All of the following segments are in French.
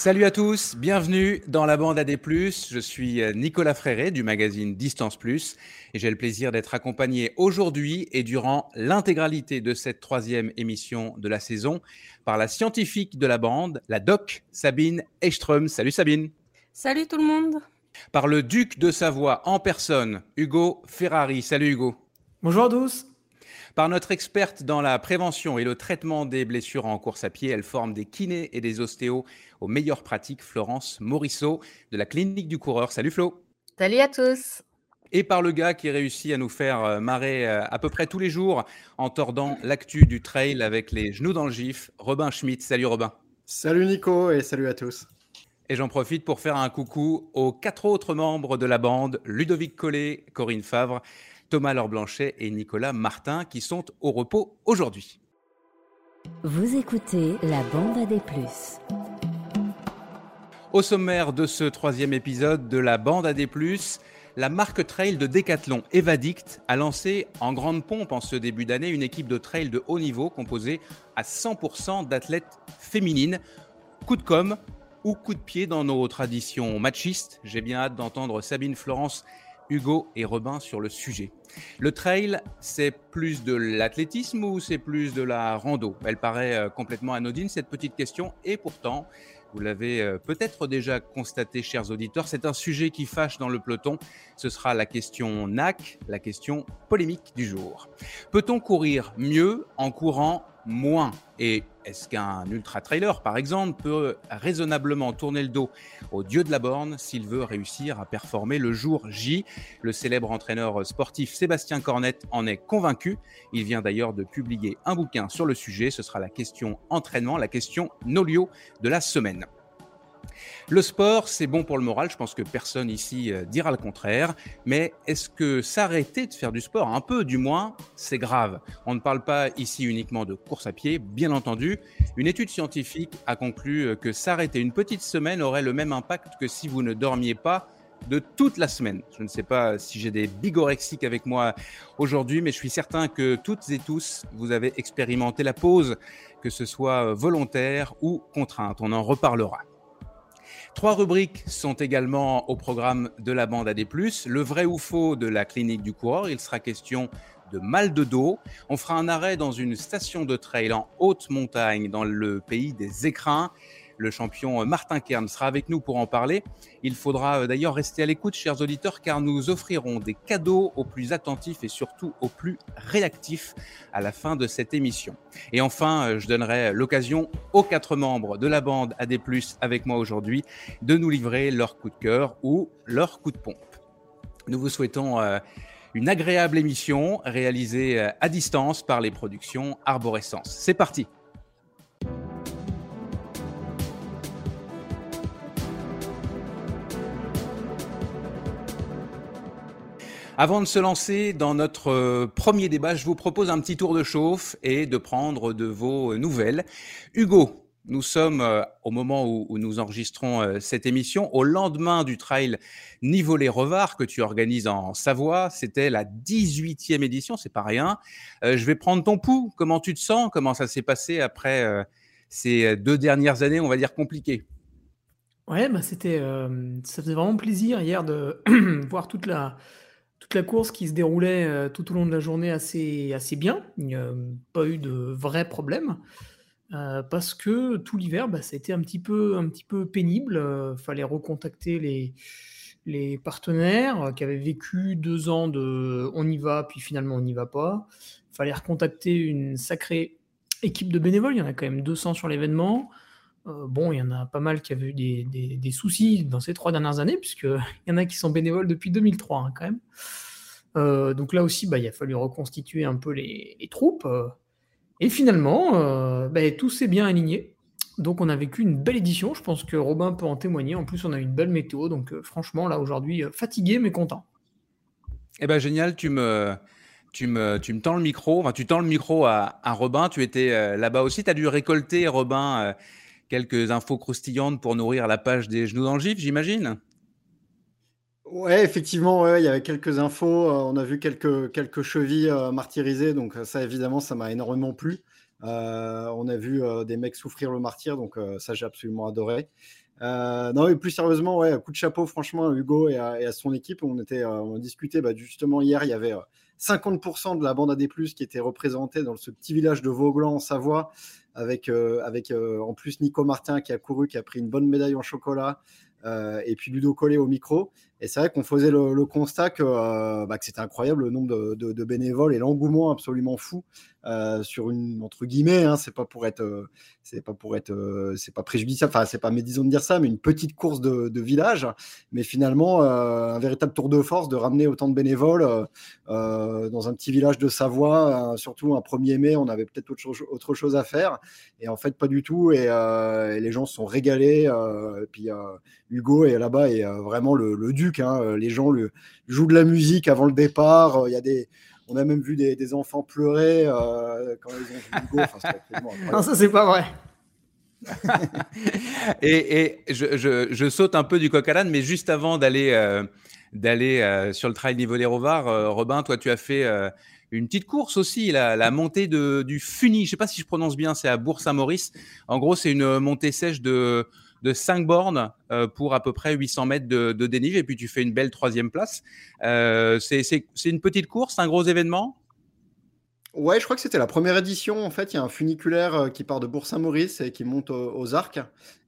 Salut à tous, bienvenue dans la bande AD+. Je suis euh, Nicolas Fréré du magazine Distance Plus et j'ai le plaisir d'être accompagné aujourd'hui et durant l'intégralité de cette troisième émission de la saison par la scientifique de la bande, la doc Sabine Eström. Salut Sabine. Salut tout le monde. Par le duc de Savoie en personne, Hugo Ferrari. Salut Hugo. Bonjour à tous. Par notre experte dans la prévention et le traitement des blessures en course à pied, elle forme des kinés et des ostéos aux meilleures pratiques, Florence Morisseau de la clinique du coureur. Salut Flo. Salut à tous. Et par le gars qui réussit à nous faire euh, marrer euh, à peu près tous les jours en tordant l'actu du trail avec les genoux dans le gif, Robin Schmidt. Salut Robin. Salut Nico et salut à tous. Et j'en profite pour faire un coucou aux quatre autres membres de la bande, Ludovic Collet, Corinne Favre, Thomas Laure-Blanchet et Nicolas Martin, qui sont au repos aujourd'hui. Vous écoutez la bande à des plus. Au sommaire de ce troisième épisode de la bande à des plus, la marque trail de Decathlon Evadict a lancé en grande pompe en ce début d'année une équipe de trail de haut niveau composée à 100% d'athlètes féminines. Coup de com ou coup de pied dans nos traditions machistes. J'ai bien hâte d'entendre Sabine Florence Hugo et Robin sur le sujet. Le trail, c'est plus de l'athlétisme ou c'est plus de la rando? Elle paraît euh, complètement anodine cette petite question et pourtant, vous l'avez euh, peut-être déjà constaté, chers auditeurs, c'est un sujet qui fâche dans le peloton. Ce sera la question NAC, la question polémique du jour. Peut-on courir mieux en courant moins Et est-ce qu'un ultra-trailer, par exemple, peut raisonnablement tourner le dos au dieu de la borne s'il veut réussir à performer le jour J? Le célèbre entraîneur sportif Sébastien Cornette en est convaincu. Il vient d'ailleurs de publier un bouquin sur le sujet. Ce sera la question entraînement, la question Nolio de la semaine. Le sport, c'est bon pour le moral, je pense que personne ici euh, dira le contraire, mais est-ce que s'arrêter de faire du sport, un peu du moins, c'est grave? On ne parle pas ici uniquement de course à pied, bien entendu. Une étude scientifique a conclu euh, que s'arrêter une petite semaine aurait le même impact que si vous ne dormiez pas de toute la semaine. Je ne sais pas si j'ai des bigorexiques avec moi aujourd'hui, mais je suis certain que toutes et tous, vous avez expérimenté la pause, que ce soit euh, volontaire ou contrainte. On en reparlera. Trois rubriques sont également au programme de la bande AD+. Le vrai ou faux de la clinique du coureur. Il sera question de mal de dos. On fera un arrêt dans une station de trail en haute montagne dans le pays des écrins. Le champion Martin Kern sera avec nous pour en parler. Il faudra euh, d'ailleurs rester à l'écoute, chers auditeurs, car nous offrirons des cadeaux aux plus attentifs et surtout aux plus réactifs à la fin de cette émission. Et enfin, euh, je donnerai l'occasion aux quatre membres de la bande AD+, avec moi aujourd'hui, de nous livrer leur coup de cœur ou leur coup de pompe. Nous vous souhaitons euh, une agréable émission réalisée à distance par les productions Arborescence. C'est parti Avant de se lancer dans notre euh, premier débat, je vous propose un petit tour de chauffe et de prendre de vos nouvelles. Hugo, nous sommes euh, au moment où, nous enregistrons euh, cette émission, au lendemain du trail Nivolet-Revard que tu organises en Savoie. C'était la 18e édition, c'est pas rien. je vais prendre ton pouls. Comment tu te sens? Comment ça s'est passé après ces deux dernières années, on va dire, compliquées? Ouais, bah c'était, ça faisait vraiment plaisir hier de voir toute la, toute la course qui se déroulait euh, tout au long de la journée assez, bien. Il n'y a pas eu de vrais problèmes. Euh, parce que tout l'hiver, bah, ça a été un petit peu, pénible. Euh, fallait recontacter les, les partenaires qui avaient vécu deux ans de on y va, puis finalement on n'y va pas. Fallait recontacter une sacrée équipe de bénévoles. Il y en a quand même 200 sur l'événement. Bon, il y en a pas mal qui avaient eu des, des, soucis dans ces trois dernières années, puisqu'il y en a qui sont bénévoles depuis 2003 hein, quand même. Euh, donc là aussi, bah, il a fallu reconstituer un peu les, troupes. Euh. et finalement, euh, bah, tout s'est bien aligné. Donc on a vécu une belle édition. Je pense que Robin peut en témoigner. En plus, on a une belle météo. Donc franchement, là aujourd'hui, fatigué mais content. Eh ben génial, tu me, tu me, tu me tends le micro. Enfin, tu tends le micro à, à Robin. Tu étais là-bas aussi. Tu as dû récolter, Robin, quelques infos croustillantes pour nourrir la page des genoux dans j'imagine? Ouais, effectivement, ouais, il y avait quelques infos. Euh, on a vu quelques, quelques chevilles euh, martyrisées, donc euh, ça, évidemment, ça m'a énormément plu. on a vu des mecs souffrir le martyr, donc ça, j'ai absolument adoré. Non, mais plus sérieusement, ouais, coup de chapeau, franchement, à Hugo et à, son équipe. On, était, on discutait bah, justement hier, il y avait 50% de la bande AD, qui était représentée dans ce petit village de Vauglan en Savoie, avec, avec en plus Nico Martin qui a couru, qui a pris une bonne médaille en chocolat. et puis Ludo Collet au micro. Et c'est vrai qu'on faisait le, constat que, bah, que c'était incroyable le nombre de bénévoles et l'engouement absolument fou euh, sur une entre guillemets, hein, c'est pas pour être, euh, c'est pas pour être, euh, c'est pas préjudiciable, enfin c'est pas médisant de dire ça, mais une petite course de, village, mais finalement un véritable tour de force de ramener autant de bénévoles dans un petit village de Savoie, surtout un 1er mai, on avait peut-être autre, chose, autre chose à faire, et en fait pas du tout, et, les gens se sont régalés, et puis Hugo est là-bas et vraiment le, duc, hein, les gens le, jouent de la musique avant le départ, il y a des on a même vu des, enfants pleurer euh, quand ils ont vu Hugo. non, ça, c'est pas vrai. et, je, saute un peu du coq à l'âne, mais juste avant d'aller euh, d'aller euh, sur le trail niveau les Rovards, Robin, toi, tu as fait une petite course aussi, la, montée de, du Funi. Je ne sais pas si je prononce bien, c'est à Bourg-Saint-Maurice. En gros, c'est une montée sèche de de 5 bornes euh, pour à peu près 800 mètres de, de, et puis tu fais une belle troisième place. Euh, c'est une petite course, un gros événement? Ouais, je crois que c'était la première édition. En fait, il y a un funiculaire euh, qui part de Bourg-Saint-Maurice et qui monte aux, Arcs.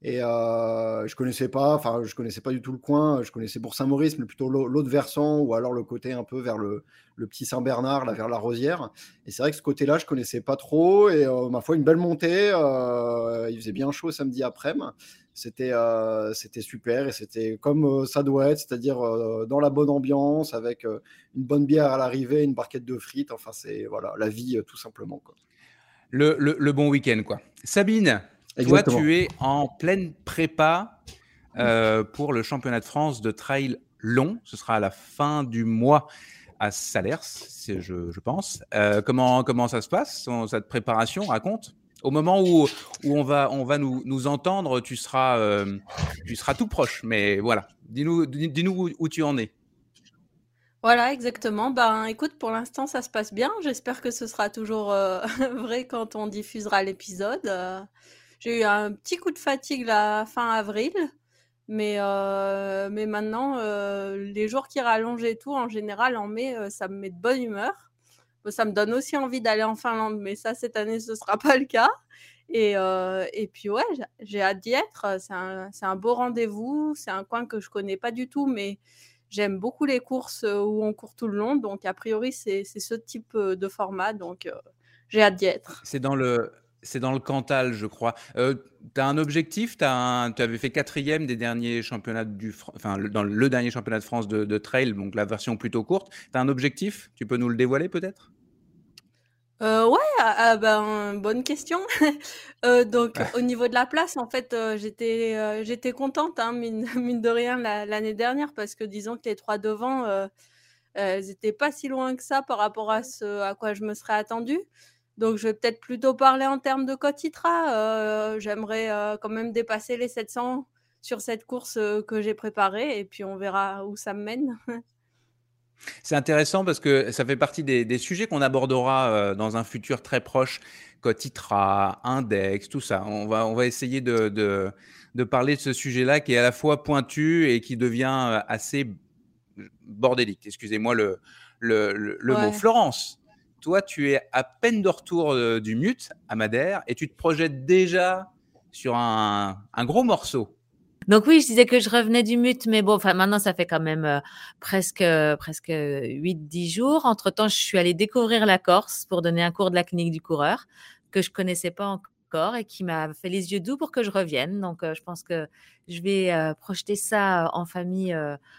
Et je connaissais pas, enfin, je connaissais pas du tout le coin. Je connaissais Bourg-Saint-Maurice, mais plutôt l'autre versant ou alors le côté un peu vers le, petit Saint-Bernard, là, vers la Rosière. Et c'est vrai que ce côté-là, je connaissais pas trop. Et ma foi, une belle montée. il faisait bien chaud samedi après-midi. C'était euh, c'était super et c'était comme euh, ça doit être, c'est-à-dire euh, dans la bonne ambiance, avec une bonne bière à l'arrivée, une barquette de frites. Enfin, c'est voilà, la vie tout simplement. Quoi. Le, le, bon week-end, quoi. Sabine, toi, tu es en pleine prépa pour le championnat de France de trail long. Ce sera à la fin du mois à Salers, je, je pense. comment, comment ça se passe, cette préparation? Raconte. Au moment où, on va, on va nous, entendre, tu seras, euh, tu seras tout proche. Mais voilà, dis-nous dis où, où tu en es. Voilà, exactement. Ben, écoute, pour l'instant, ça se passe bien. J'espère que ce sera toujours euh, vrai quand on diffusera l'épisode. Euh, j'ai eu un petit coup de fatigue la fin avril, mais, mais maintenant, les jours qui rallongent et tout, en général, en mai, ça me met de bonne humeur. Ça me donne aussi envie d'aller en Finlande, mais ça, cette année, ce ne sera pas le cas. Et, euh, et puis, ouais, j'ai hâte d'y être. C'est un, un, beau rendez-vous. C'est un coin que je connais pas du tout, mais j'aime beaucoup les courses euh, où on court tout le long. Donc, a priori, c'est ce type euh, de format. Donc, j'ai hâte d'y être. C'est dans le. C'est dans le Cantal, je crois. tu as un objectif? Tu avais fait quatrième des derniers championnats du, enfin, dans le dernier championnat de France de, de trail, donc la version plutôt courte. Tu as un objectif? Tu peux nous le dévoiler peut-être? Euh, ouais, ah, ah, ben, bonne question. Euh, donc au niveau de la place, en fait, euh, j'étais, j'étais contente, hein, mine mine de rien l'année dernière parce que disons que les trois devant, elles étaient pas si loin que ça par rapport à ce à quoi je me serais attendue. Donc je vais peut-être plutôt parler en termes de Cotitra. j'aimerais, quand même dépasser les 700 sur cette course, que j'ai préparée et puis on verra où ça me mène. C'est intéressant parce que ça fait partie des, sujets qu'on abordera euh, dans un futur très proche, Cotitra, Index, tout ça. On va, on va essayer de, de, parler de ce sujet-là qui est à la fois pointu et qui devient euh, assez bordélique. Excusez-moi le, le, le, mot. Florence, toi, tu es à peine de retour euh, du mute à Madère et tu te projettes déjà sur un, gros morceau. Donc oui, je disais que je revenais du mute, mais bon, enfin maintenant ça fait quand même euh, presque presque 8-10 jours. Entre temps, je suis allée découvrir la Corse pour donner un cours de la clinique du coureur que je connaissais pas encore et qui m'a fait les yeux doux pour que je revienne. Donc euh, je pense que je vais projeter ça en famille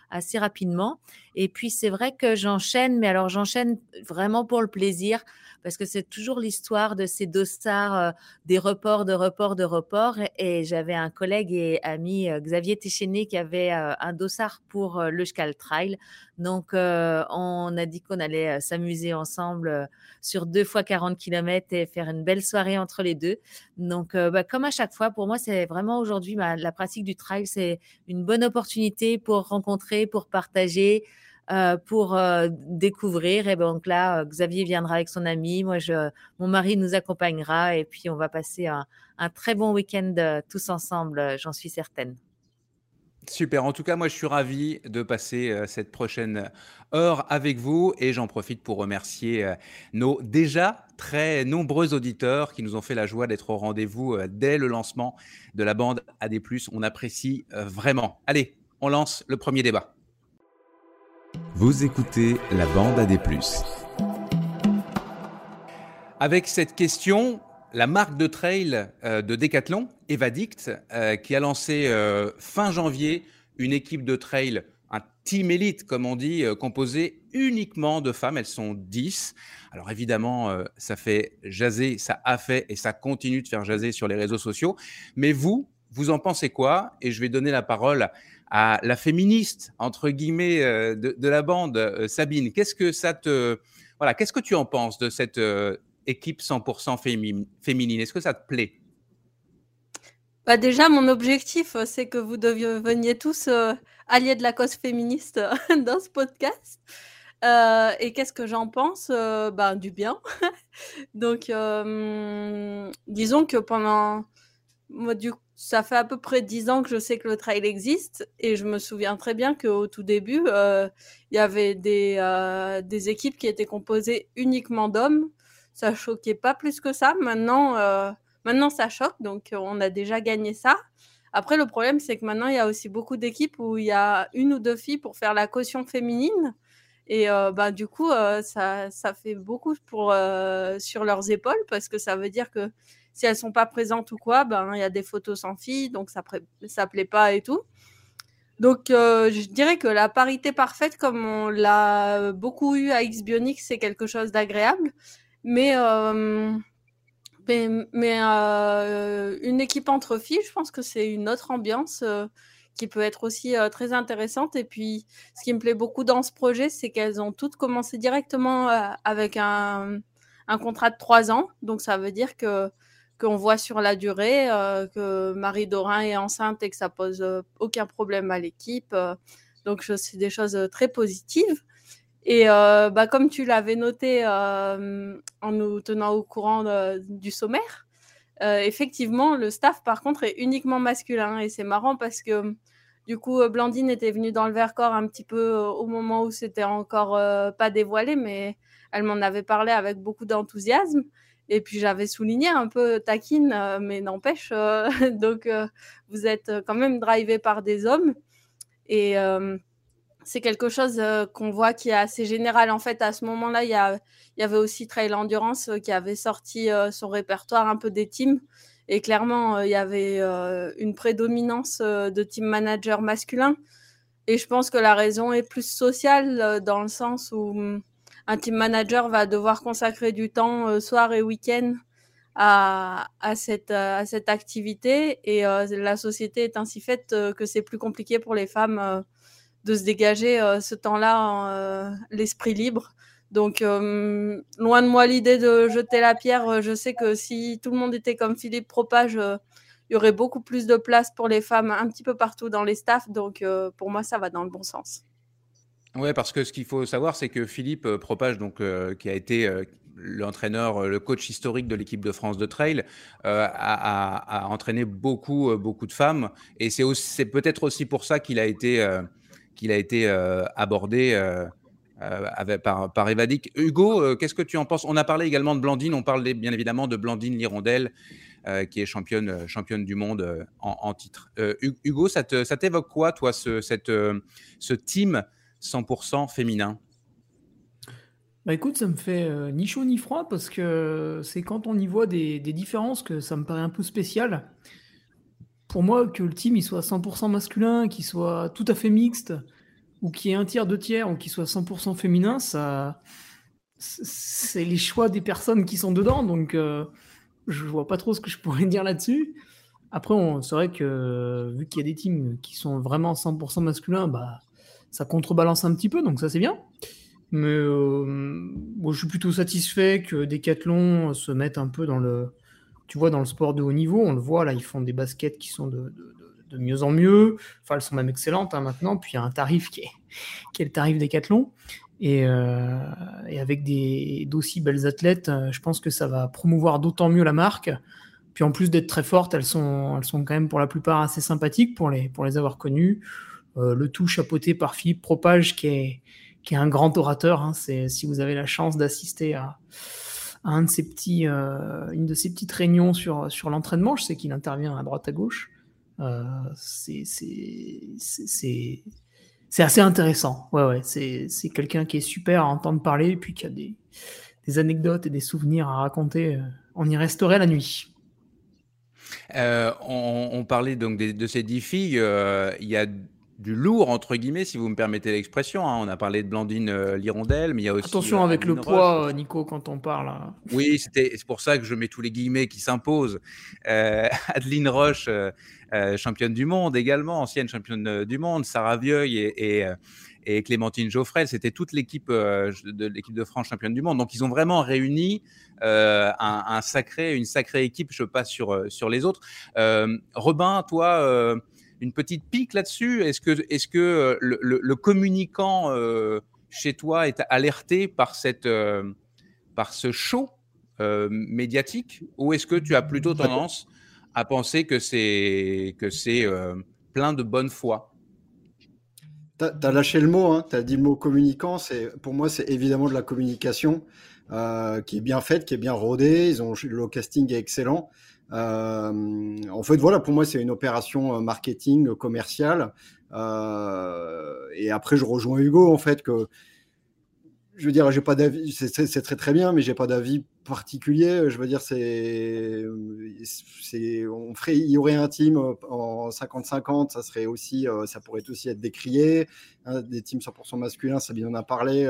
assez rapidement. Et puis c'est vrai que j'enchaîne, mais alors j'enchaîne vraiment pour le plaisir parce que c'est toujours l'histoire de ces dossards, des reports, de reports, de reports. Et, j'avais un collègue et ami, Xavier Téchéné, qui avait un dossard pour le Schcal Trail. Donc, on a dit qu'on allait s'amuser ensemble sur deux fois 40 km et faire une belle soirée entre les deux. Donc, bah, comme à chaque fois, pour moi, c'est vraiment aujourd'hui la pratique du trail, c'est une bonne opportunité pour rencontrer, pour partager. Euh, pour euh, découvrir. Et donc là, euh, Xavier viendra avec son ami, moi, je, mon mari nous accompagnera et puis on va passer un, très bon week-end tous ensemble, j'en suis certaine. Super. En tout cas, moi, je suis ravi de passer euh, cette prochaine heure avec vous et j'en profite pour remercier euh, nos déjà très nombreux auditeurs qui nous ont fait la joie d'être au rendez-vous euh, dès le lancement de la bande AD+. On apprécie vraiment. Allez, on lance le premier débat. Vous écoutez la bande AD+. Avec cette question, la marque de trail euh, de Decathlon, Evadict, euh, qui a lancé euh, fin janvier une équipe de trail, un team élite, comme on dit, composé uniquement de femmes. Elles sont 10. Alors évidemment, ça fait jaser, ça a fait et ça continue de faire jaser sur les réseaux sociaux. Mais vous, vous en pensez quoi? Et je vais donner la parole à la féministe, entre guillemets, de, de la bande, Sabine. Qu'est-ce que ça te... Voilà, qu'est-ce que tu en penses de cette équipe 100% féminine Est-ce que ça te plaît? Bah déjà, mon objectif, euh, c'est que vous deveniez tous euh, alliés de la cause féministe euh, dans ce podcast. et qu'est-ce que j'en pense? Bah, Du bien. Donc, disons que pendant... Moi, du, ça fait à peu près dix ans que je sais que le trail existe. Et je me souviens très bien qu'au tout début, il y avait des équipes qui étaient composées uniquement d'hommes ça choquait pas plus que ça. Maintenant, euh, maintenant ça choque, donc euh, on a déjà gagné ça. Après, le problème, c'est que maintenant, il y a aussi beaucoup d'équipes où il y a une ou deux filles pour faire la caution féminine. Et euh, bah, du coup, ça, ça, fait beaucoup pour, sur leurs épaules parce que ça veut dire que si elles sont pas présentes ou quoi, ben, il y a des photos sans filles, donc ça ne plaît pas et tout. Donc, je dirais que la parité parfaite, comme on l'a beaucoup eu à Xbionics, c'est quelque chose d'agréable. Mais, euh, mais, euh, une équipe entre filles, je pense que c'est une autre ambiance euh, qui peut être aussi très intéressante. Et puis, ce qui me plaît beaucoup dans ce projet, c'est qu'elles ont toutes commencé directement avec un, un, contrat de trois ans. Donc, ça veut dire que qu'on voit sur la durée que Marie Dorin est enceinte et que ça pose aucun problème à l'équipe. donc, c'est des choses très positives. Et euh, bah, comme tu l'avais noté euh, en nous tenant au courant du sommaire, euh, effectivement, le staff, par contre, est uniquement masculin. Et c'est marrant parce que, du coup, Blandine était venue dans le Vercors un petit peu au moment où c'était encore pas dévoilé, mais elle m'en avait parlé avec beaucoup d'enthousiasme. Et puis j'avais souligné un peu taquine, mais n'empêche, donc vous êtes quand même drivé par des hommes. Et c'est quelque chose qu'on voit qui est assez général. En fait, à ce moment-là, il y, avait aussi Trail Endurance qui avait sorti son répertoire un peu des teams. Et clairement, il y avait une prédominance de team manager masculin. Et je pense que la raison est plus sociale dans le sens où mmh, un team manager va devoir consacrer du temps soir et week-end à cette activité. Et la société est ainsi faite que c'est plus compliqué pour les femmes de se dégager euh, ce temps-là, euh, l'esprit libre. Donc, euh, loin de moi l'idée de jeter la pierre. Je sais que si tout le monde était comme Philippe Propage, il y aurait beaucoup plus de place pour les femmes un petit peu partout dans les staffs. Donc, pour moi, ça va dans le bon sens. Oui, parce que ce qu'il faut savoir, c'est que Philippe Propage, donc, qui a été l'entraîneur, le coach historique de l'équipe de France de trail, a, entraîné beaucoup, beaucoup de femmes. Et c'est peut-être aussi pour ça qu'il a été qu'il a été euh, abordé euh, euh, par, par Evadic. Hugo, qu'est-ce que tu en penses? On a parlé également de Blandine, on parle bien évidemment de Blandine Lirondelle, qui est championne, championne du monde en, titre. Hugo, ça t'évoque quoi, toi, ce, cette, ce team 100% féminin? Bah écoute, ça me fait ni chaud ni froid parce que c'est quand on y voit des, des, différences que ça me paraît un peu spécial pour moi, que le team soit 100% masculin, qu'il soit tout à fait mixte, ou qu'il y ait un tiers, deux tiers, ou qu'il soit 100% féminin, ça, c'est les choix des personnes qui sont dedans. Donc, euh, je vois pas trop ce que je pourrais dire là-dessus. Après, c'est vrai que vu qu'il y a des teams qui sont vraiment 100% masculins, bah, ça contrebalance un petit peu, donc ça c'est bien. Mais euh, je suis plutôt satisfait que Decathlon se mette un peu dans le, tu vois, dans le sport de haut niveau, on le voit, là, ils font des baskets qui sont de, mieux en mieux. Enfin, elles sont même excellentes hein, maintenant. Puis il y a un tarif qui est, qui est le tarif Decathlon. Et, euh, et avec d'aussi belles athlètes, euh, je pense que ça va promouvoir d'autant mieux la marque. Puis en plus d'être très fortes, elles sont, elles sont quand même pour la plupart assez sympathiques pour les, pour les avoir connues. le tout chapeauté par Philippe Propage, qui est, qui est un grand orateur. Hein. C'est, si vous avez la chance d'assister à, un de ces petits, une de ces petites réunions sur, sur l'entraînement, je sais qu'il intervient à droite à gauche. c'est, c'est, assez intéressant. Ouais, ouais, c'est, quelqu'un qui est super à entendre parler, et puis qui a des, des anecdotes et des souvenirs à raconter. Euh, on y resterait la nuit. Euh, on, parlait donc de, ces dix filles. Euh, il y a du lourd, entre guillemets, si vous me permettez l'expression. Hein. On a parlé de Blandine euh, Lirondelle, mais il y a aussi. Attention avec le poids, Nico, quand on parle. Hein. Oui, c'est pour ça que je mets tous les guillemets qui s'imposent. Adeline Roche, championne du monde également, ancienne championne du monde, Sarah Vieuil et, et Clémentine Geoffrey, c'était toute l'équipe de l'équipe de France championne du monde. Donc ils ont vraiment réuni un, sacré, une sacrée équipe. Je passe sur sur les autres. Robin, toi, une petite pique là-dessus? Est-ce que, est que euh, le, communicant euh, chez toi est alerté par, cette, euh, par ce show médiatique? Ou est-ce que tu as plutôt tendance à penser que c'est, que c'est plein de bonne foi? Tu as, lâché le mot, hein, tu as dit le mot communicant. Pour moi, c'est évidemment de la communication qui est bien faite, qui est bien rodée. Ils ont, le casting est excellent. Euh, en fait, voilà, pour moi, c'est une opération euh, marketing euh, commerciale. et après, je rejoins Hugo, en fait, que je veux dire, j'ai pas d'avis, c'est très très bien, mais j'ai pas d'avis particulier. Je veux dire, c'est, c'est, on ferait, il y aurait un team en 50-50, ça serait aussi, ça pourrait aussi être décrié. Hein, des teams 100% masculins, Sabine en a parlé,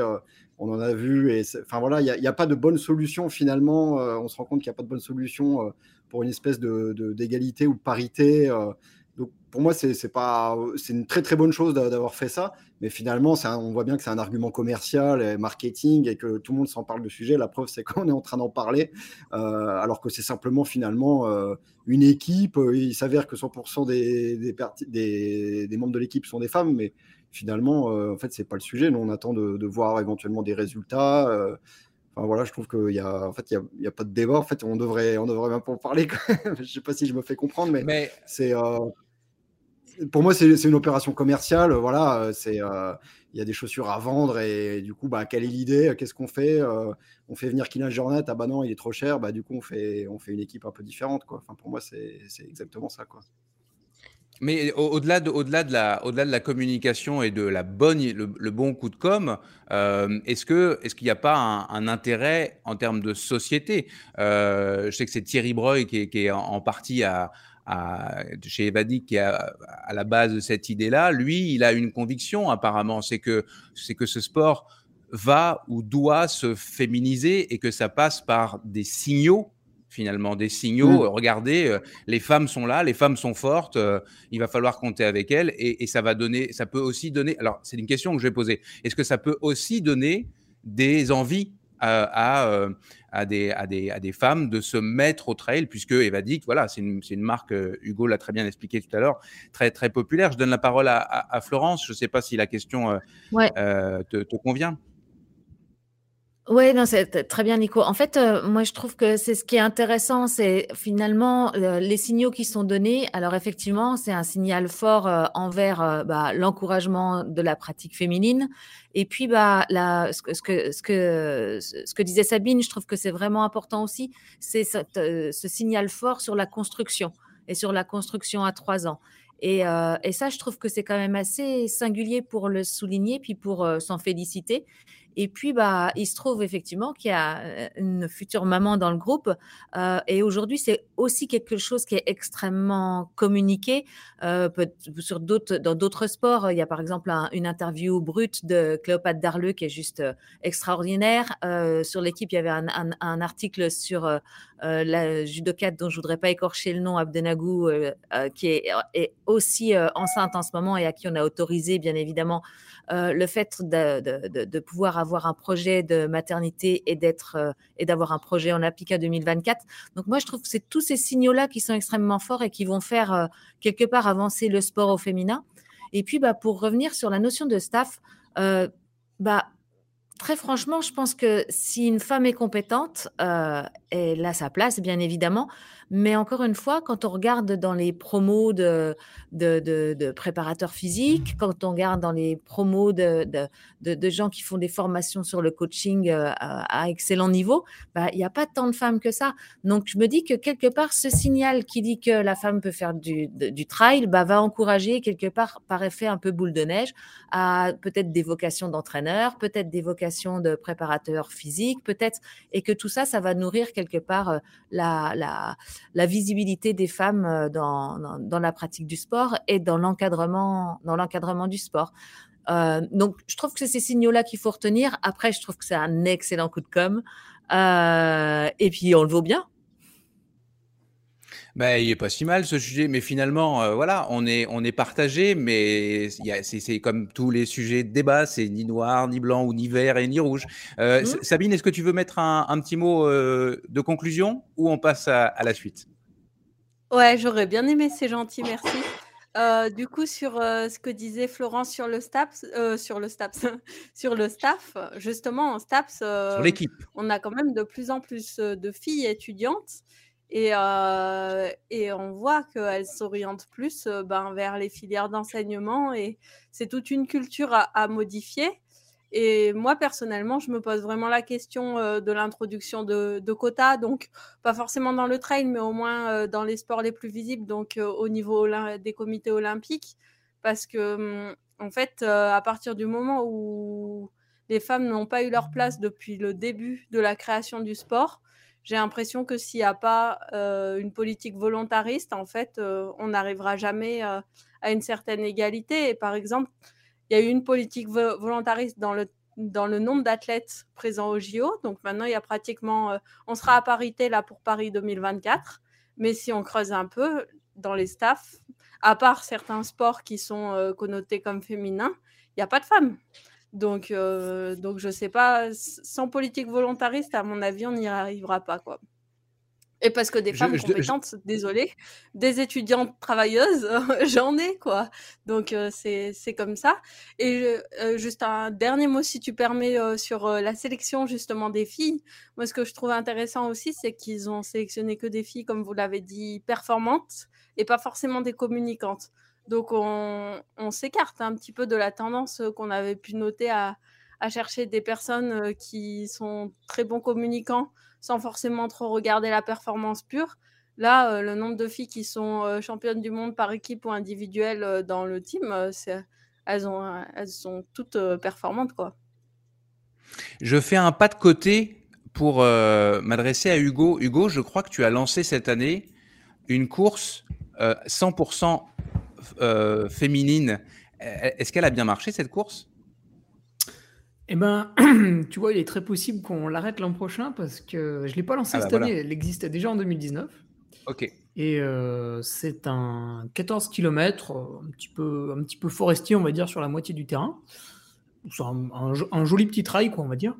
on en a vu, et enfin voilà, il n'y a, a, pas de bonne solution finalement. on se rend compte qu'il n'y a pas de bonne solution pour une espèce de, d'égalité ou de parité. Euh. donc pour moi, c'est, pas, c'est une très très bonne chose d'avoir fait ça, mais finalement, c'est on voit bien que c'est un argument commercial et marketing et que tout le monde s'en parle de sujet. La preuve, c'est qu'on est en train d'en parler, euh, alors que c'est simplement finalement euh, une équipe. Il s'avère que 100% des, des, des, membres de l'équipe sont des femmes, mais finalement, en fait, c'est pas le sujet. Nous, on attend de, de voir éventuellement des résultats voilà, je trouve qu'il y a, en fait, il y a, pas de débat. En fait, on devrait, on devrait même pas en parler. je sais pas si je me fais comprendre, mais, c'est, euh, pour moi, c'est, une opération commerciale. Voilà, c'est, euh, il y a des chaussures à vendre et du coup, bah, quelle est l'idée? Qu'est-ce qu'on fait? Euh, On fait venir Kylian Jornet Ah bah non, il est trop cher. Bah du coup, on fait, on fait une équipe un peu différente, quoi. Enfin, pour moi, c'est, exactement ça, quoi. Mais au-delà de, la, communication et de la bonne, le, bon coup de com, euh, est-ce, est-ce qu'il n'y a pas un, intérêt en termes de société? Euh, Je sais que c'est Thierry Breuil qui est, en, partie à, chez Evadic qui est à, la base de cette idée-là. Lui, il a une conviction apparemment, c'est que, c'est que ce sport va ou doit se féminiser et que ça passe par des signaux finalement des signaux. Mmh. Regardez, euh, les femmes sont là, les femmes sont fortes, euh, il va falloir compter avec elles et, ça va donner, ça peut aussi donner. Alors c'est une question que je vais poser. Est-ce que ça peut aussi donner des envies à, euh, à, des, à, des, à, des, femmes de se mettre au trail, puisque Evadict, voilà, c'est une, une, marque, Hugo l'a très bien expliqué tout à l'heure, très, très populaire. Je donne la parole à, à Florence. Je ne sais pas si la question te, te, convient. Oui, non, c'est très bien, Nico. En fait, euh, moi, je trouve que c'est ce qui est intéressant, c'est finalement euh, les signaux qui sont donnés. Alors, effectivement, c'est un signal fort euh, envers bah, l'encouragement de la pratique féminine. Et puis, bah, la, ce, que, ce, que, ce, que, disait Sabine, je trouve que c'est vraiment important aussi, c'est ce signal fort sur la construction et sur la construction à trois ans. Et ça, je trouve que c'est quand même assez singulier pour le souligner, puis pour s'en féliciter. Et puis, bah, il se trouve effectivement qu'il y a une future maman dans le groupe. Euh, et aujourd'hui, c'est aussi quelque chose qui est extrêmement communiqué. Euh, sur d'autres, dans d'autres sports, il y a par exemple une interview brute de Cléopâtre Darleux qui est juste extraordinaire. Euh, sur l'équipe, il y avait un, un, article sur la judocate dont je voudrais pas écorcher le nom, Abdenagou, qui est, aussi enceinte en ce moment et à qui on a autorisé, bien évidemment, euh, le fait de, pouvoir avoir un projet de maternité et d'être euh, et d'avoir un projet en appliqué 2024. Donc moi, je trouve que c'est tous ces signaux-là qui sont extrêmement forts et qui vont faire euh, quelque part avancer le sport au féminin. Et puis, bah, pour revenir sur la notion de staff, bah, très franchement, je pense que si une femme est compétente, elle a sa place, bien évidemment. Mais encore une fois, quand on regarde dans les promos de, de, de, préparateurs physiques, quand on regarde dans les promos de, de, gens qui font des formations sur le coaching euh, à, excellent niveau, bah, il n'y a pas tant de femmes que ça. Donc, je me dis que quelque part, ce signal qui dit que la femme peut faire du, du trail bah, va encourager quelque part, par effet un peu boule de neige, à peut-être des vocations d'entraîneur, peut-être des vocations de préparateur physique, peut-être, et que tout ça, ça va nourrir quelque part euh, la, la visibilité des femmes euh, dans, dans, la pratique du sport et dans l'encadrement, dans l'encadrement du sport. Euh, donc, je trouve que c'est ces signaux-là qu'il faut retenir. Après, je trouve que c'est un excellent coup de com. Et puis, on le vaut bien. Ben, il est pas si mal ce sujet, mais finalement, euh, voilà, on est, on est partagé, mais c'est comme tous les sujets de débat, c'est ni noir, ni blanc, ou ni vert et ni rouge. Euh, mmh. Sabine, est-ce que tu veux mettre un, un petit mot euh, de conclusion ou on passe à, à la suite? Ouais, j'aurais bien aimé, c'est gentil, merci. du coup, sur ce que disait Florence sur le STAPS, sur le STAPS, sur le staff, justement, en STAPS, sur l'équipe, on a quand même de plus en plus de filles étudiantes et, euh, et on voit qu'elles s'orientent plus euh, ben, vers les filières d'enseignement et c'est toute une culture à, modifier. Et moi, personnellement, je me pose vraiment la question euh, de l'introduction de, de, quotas, donc pas forcément dans le trail, mais au moins dans les sports les plus visibles, donc au niveau des comités olympiques. Parce que, hum, en fait, à partir du moment où les femmes n'ont pas eu leur place depuis le début de la création du sport, j'ai l'impression que s'il n'y a pas euh, une politique volontariste, en fait, euh, on n'arrivera jamais euh, à une certaine égalité. Et par exemple, il y a eu une politique volontariste dans le, dans le nombre d'athlètes présents au JO. Donc maintenant, il y a pratiquement, on sera à parité là pour Paris 2024. Mais si on creuse un peu dans les staffs, à part certains sports qui sont connotés comme féminins, il n'y a pas de femmes. Donc, euh, donc je sais pas, sans politique volontariste, à mon avis, on n'y arrivera pas, quoi. Et parce que des femmes compétentes, désolé, des étudiantes travailleuses, j'en ai, quoi. Donc, euh, c'est comme ça. Et euh, juste un dernier mot, si tu permets, euh, sur la sélection, justement, des filles. Moi, ce que je trouve intéressant aussi, c'est qu'ils ont sélectionné que des filles, comme vous l'avez dit, performantes et pas forcément des communicantes. Donc on, s'écarte un petit peu de la tendance qu'on avait pu noter à, chercher des personnes qui sont très bons communicants sans forcément trop regarder la performance pure. Là, le nombre de filles qui sont championnes du monde par équipe ou individuelle dans le team, elles sont toutes performantes. Quoi. Je fais un pas de côté pour m'adresser à Hugo. Hugo, je crois que tu as lancé cette année une course 100% euh, féminine, e-, est-ce qu'elle a bien marché cette course? Eh ben, tu vois, il est très possible qu'on l'arrête l'an prochain parce que je ne l'ai pas lancée ah bah cette année, elle existait déjà en 2019. Ok. Et euh, c'est un 14 km, un petit, peu, un petit peu forestier, on va dire, sur la moitié du terrain. C'est un, joli petit trail, quoi, on va dire.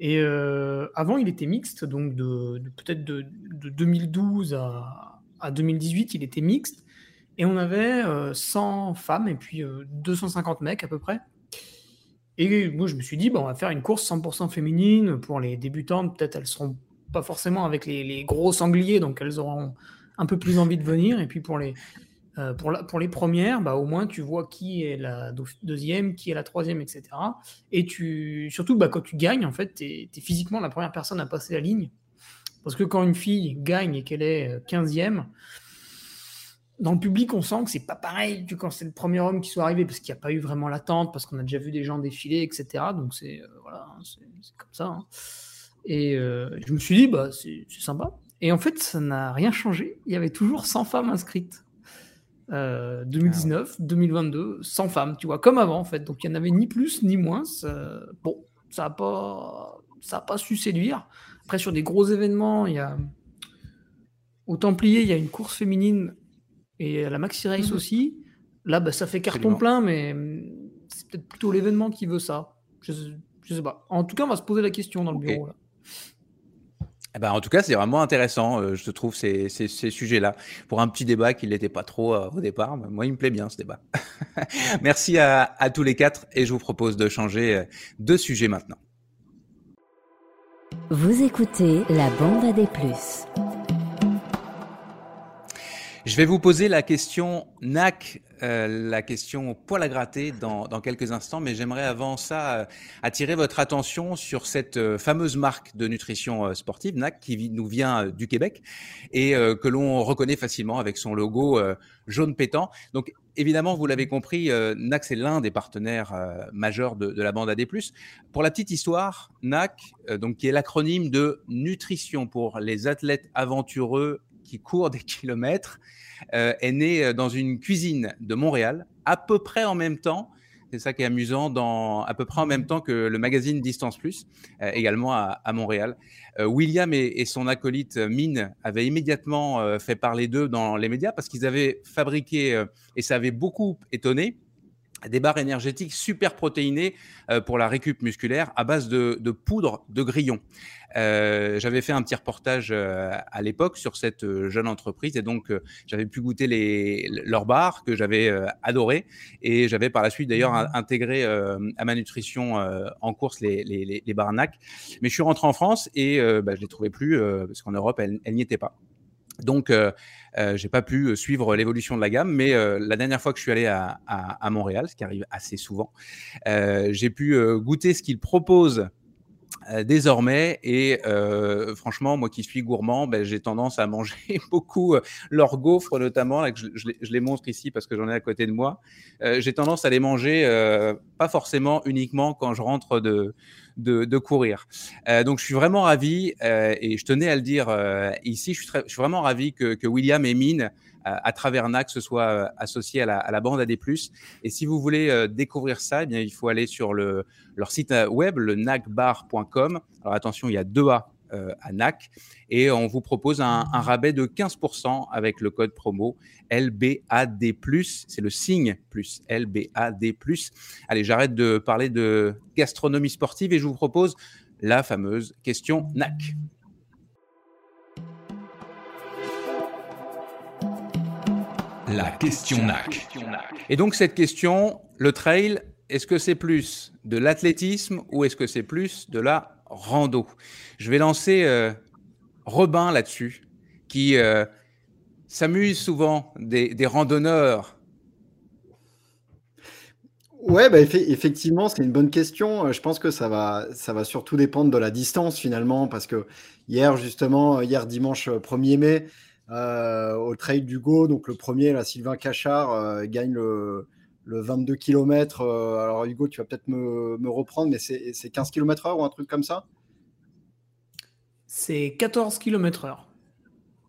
Et euh, avant, il était mixte, donc de, peut-être de, 2012 à, à, 2018, il était mixte. Et on avait 100 euh, femmes et puis 250 euh, mecs à peu près. Et moi, je me suis dit, bon, on va faire une course 100% féminine. Pour les débutantes, peut-être elles seront pas forcément avec les, gros sangliers, donc elles auront un peu plus envie de venir. Et puis pour les, euh, pour, la, pour les premières, bah, au moins tu vois qui est la deuxième, qui est la troisième, etc. Et tu, surtout, bah, quand tu gagnes, en fait, tu es, physiquement la première personne à passer la ligne. Parce que quand une fille gagne et qu'elle est 15e, dans le public, on sent que c'est pas pareil que quand c'est le premier homme qui soit arrivé, parce qu'il n'y a pas eu vraiment l'attente, parce qu'on a déjà vu des gens défiler, etc. Donc c'est euh, voilà, hein, c'est comme ça. Hein. Et euh, je me suis dit, bah, c'est sympa. Et en fait, ça n'a rien changé. Il y avait toujours 100 femmes inscrites. 2019, 2022, 100 femmes, tu vois, comme avant en fait. Donc il n'y en avait ni plus ni moins. bon, ça n'a pas, ça pas su séduire. Après, sur des gros événements, il y a. Au Templier, il y a une course féminine et la Maxi Race mmh aussi. Là, bah, ça fait carton plein, mais mmh, c'est peut-être plutôt l'événement qui veut ça. Je, ne sais pas. En tout cas, on va se poser la question dans le bureau. Là. Eh ben, en tout cas, c'est vraiment intéressant, euh, je trouve, ces, ces, sujets-là. Pour un petit débat qui n'était pas trop euh, au départ, moi, il me plaît bien ce débat. Merci à, à, tous les quatre et je vous propose de changer euh, de sujet maintenant. Vous écoutez la bande à des plus. Je vais vous poser la question NAC, euh, la question poil à gratter dans, dans quelques instants, mais j'aimerais avant ça euh, attirer votre attention sur cette euh, fameuse marque de nutrition euh, sportive, NAC, qui nous vient du Québec et que l'on reconnaît facilement avec son logo jaune pétant. Donc évidemment, vous l'avez compris, NAC c'est l'un des partenaires majeurs de, de la bande AD+. Pour la petite histoire, NAC, donc qui est l'acronyme de nutrition pour les athlètes aventureux qui courent des kilomètres, euh, est né euh, dans une cuisine de Montréal, à peu près en même temps. C'est ça qui est amusant, dans, à peu près en même temps que le magazine Distance Plus, euh, également à, Montréal. William et, et son acolyte Mine avaient immédiatement fait parler d'eux dans les médias parce qu'ils avaient fabriqué, et ça avait beaucoup étonné, des barres énergétiques super protéinées euh, pour la récup musculaire à base de, de poudre de grillon. Euh, j'avais fait un petit reportage euh, à l'époque sur cette jeune entreprise et donc j'avais pu goûter les, leurs bars que j'avais adoré et j'avais par la suite d'ailleurs in- intégré à ma nutrition en course les, les, NAC. Mais je suis rentré en France et bah, je les trouvais plus parce qu'en Europe elles, elles n'y étaient pas. Donc, euh, euh, j'ai pas pu suivre l'évolution de la gamme, mais euh, la dernière fois que je suis allé à, Montréal, ce qui arrive assez souvent, euh, j'ai pu euh, goûter ce qu'ils proposent euh, désormais. Et euh, franchement moi qui suis gourmand ben, j'ai tendance à manger beaucoup euh, leurs gaufres notamment je, les, montre ici parce que j'en ai à côté de moi. Euh, j'ai tendance à les manger euh, pas forcément uniquement quand je rentre de de, courir euh, donc je suis vraiment ravi euh, et je tenais à le dire euh, ici je suis, vraiment ravi que, William et Mine à travers NAC se soit euh, associé à la, à bande AD+. Et si vous voulez découvrir ça, eh bien, il faut aller sur le, leur site web, le nacbar.com. Alors attention, il y a deux A euh, à NAC et on vous propose un, un, rabais de 15% avec le code promo LBAD+. C'est le signe plus LBAD+. Allez, j'arrête de parler de gastronomie sportive et je vous propose la fameuse question NAC. La question NAC. Et donc cette question, le trail, est-ce que c'est plus de l'athlétisme ou est-ce que c'est plus de la rando Je vais lancer euh, Robin là-dessus, qui euh, s'amuse souvent des, randonneurs. Ouais, bah, effectivement, c'est une bonne question. Je pense que ça va, surtout dépendre de la distance finalement, parce que hier, justement, hier dimanche 1er mai, euh, au Trail du Go. Donc le premier, là, Sylvain Cachard, euh, gagne le, le, 22 km. Euh, alors Hugo, tu vas peut-être me, me, reprendre, mais c'est 15 km heure ou un truc comme ça? C'est 14 km heure.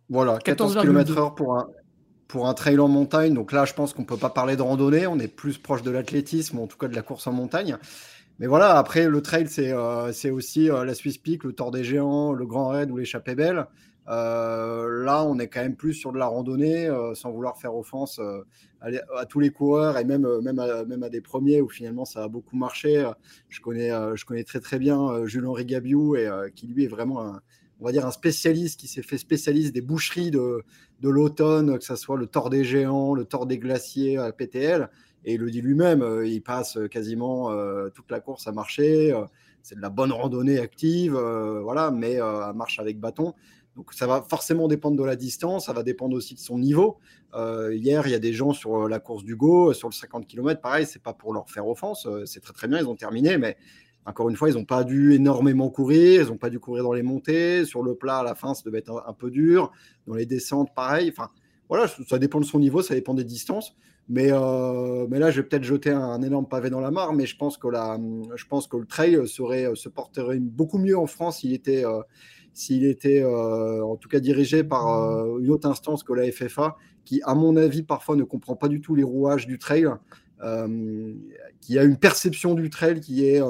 Voilà, 14, 14 km heure pour un, pour un trail en montagne. Donc là, je pense qu'on ne peut pas parler de randonnée. On est plus proche de l'athlétisme, en tout cas de la course en montagne. Mais voilà, après, le trail, c'est euh, aussi euh, la Swiss Peak, le Tour des Géants, le Grand Raid ou l'échappée belle. Euh, là, on est quand même plus sur de la randonnée, euh, sans vouloir faire offense euh, à, tous les coureurs et même, même, à, des premiers où finalement ça a beaucoup marché. Je connais, je connais très très bien Jules-Henri Gabiou et qui lui est vraiment un, on va dire un spécialiste qui s'est fait spécialiste des boucheries de, de l'automne, que ce soit le Tour des Géants, le Tour des Glaciers à PTL. Et il le dit lui-même, il passe quasiment toute la course à marcher. c'est de la bonne randonnée active, voilà, mais à marche avec bâton. Donc ça va forcément dépendre de la distance, ça va dépendre aussi de son niveau. Euh, hier, il y a des gens sur la course du Go, sur le 50 km, pareil, c'est pas pour leur faire offense, c'est très très bien, ils ont terminé, mais encore une fois, ils n'ont pas dû énormément courir, ils n'ont pas dû courir dans les montées, sur le plat à la fin, ça devait être un, peu dur, dans les descentes, pareil. Enfin, voilà, ça dépend de son niveau, ça dépend des distances. Mais, euh, mais là, je vais peut-être jeter un, énorme pavé dans la mare, mais je pense que, la, je pense que le trail serait, se porterait beaucoup mieux en France s'il était, euh, s'il était euh, en tout cas dirigé par euh, une autre instance que la FFA, qui, à mon avis, parfois ne comprend pas du tout les rouages du trail, euh, qui a une perception du trail qui est,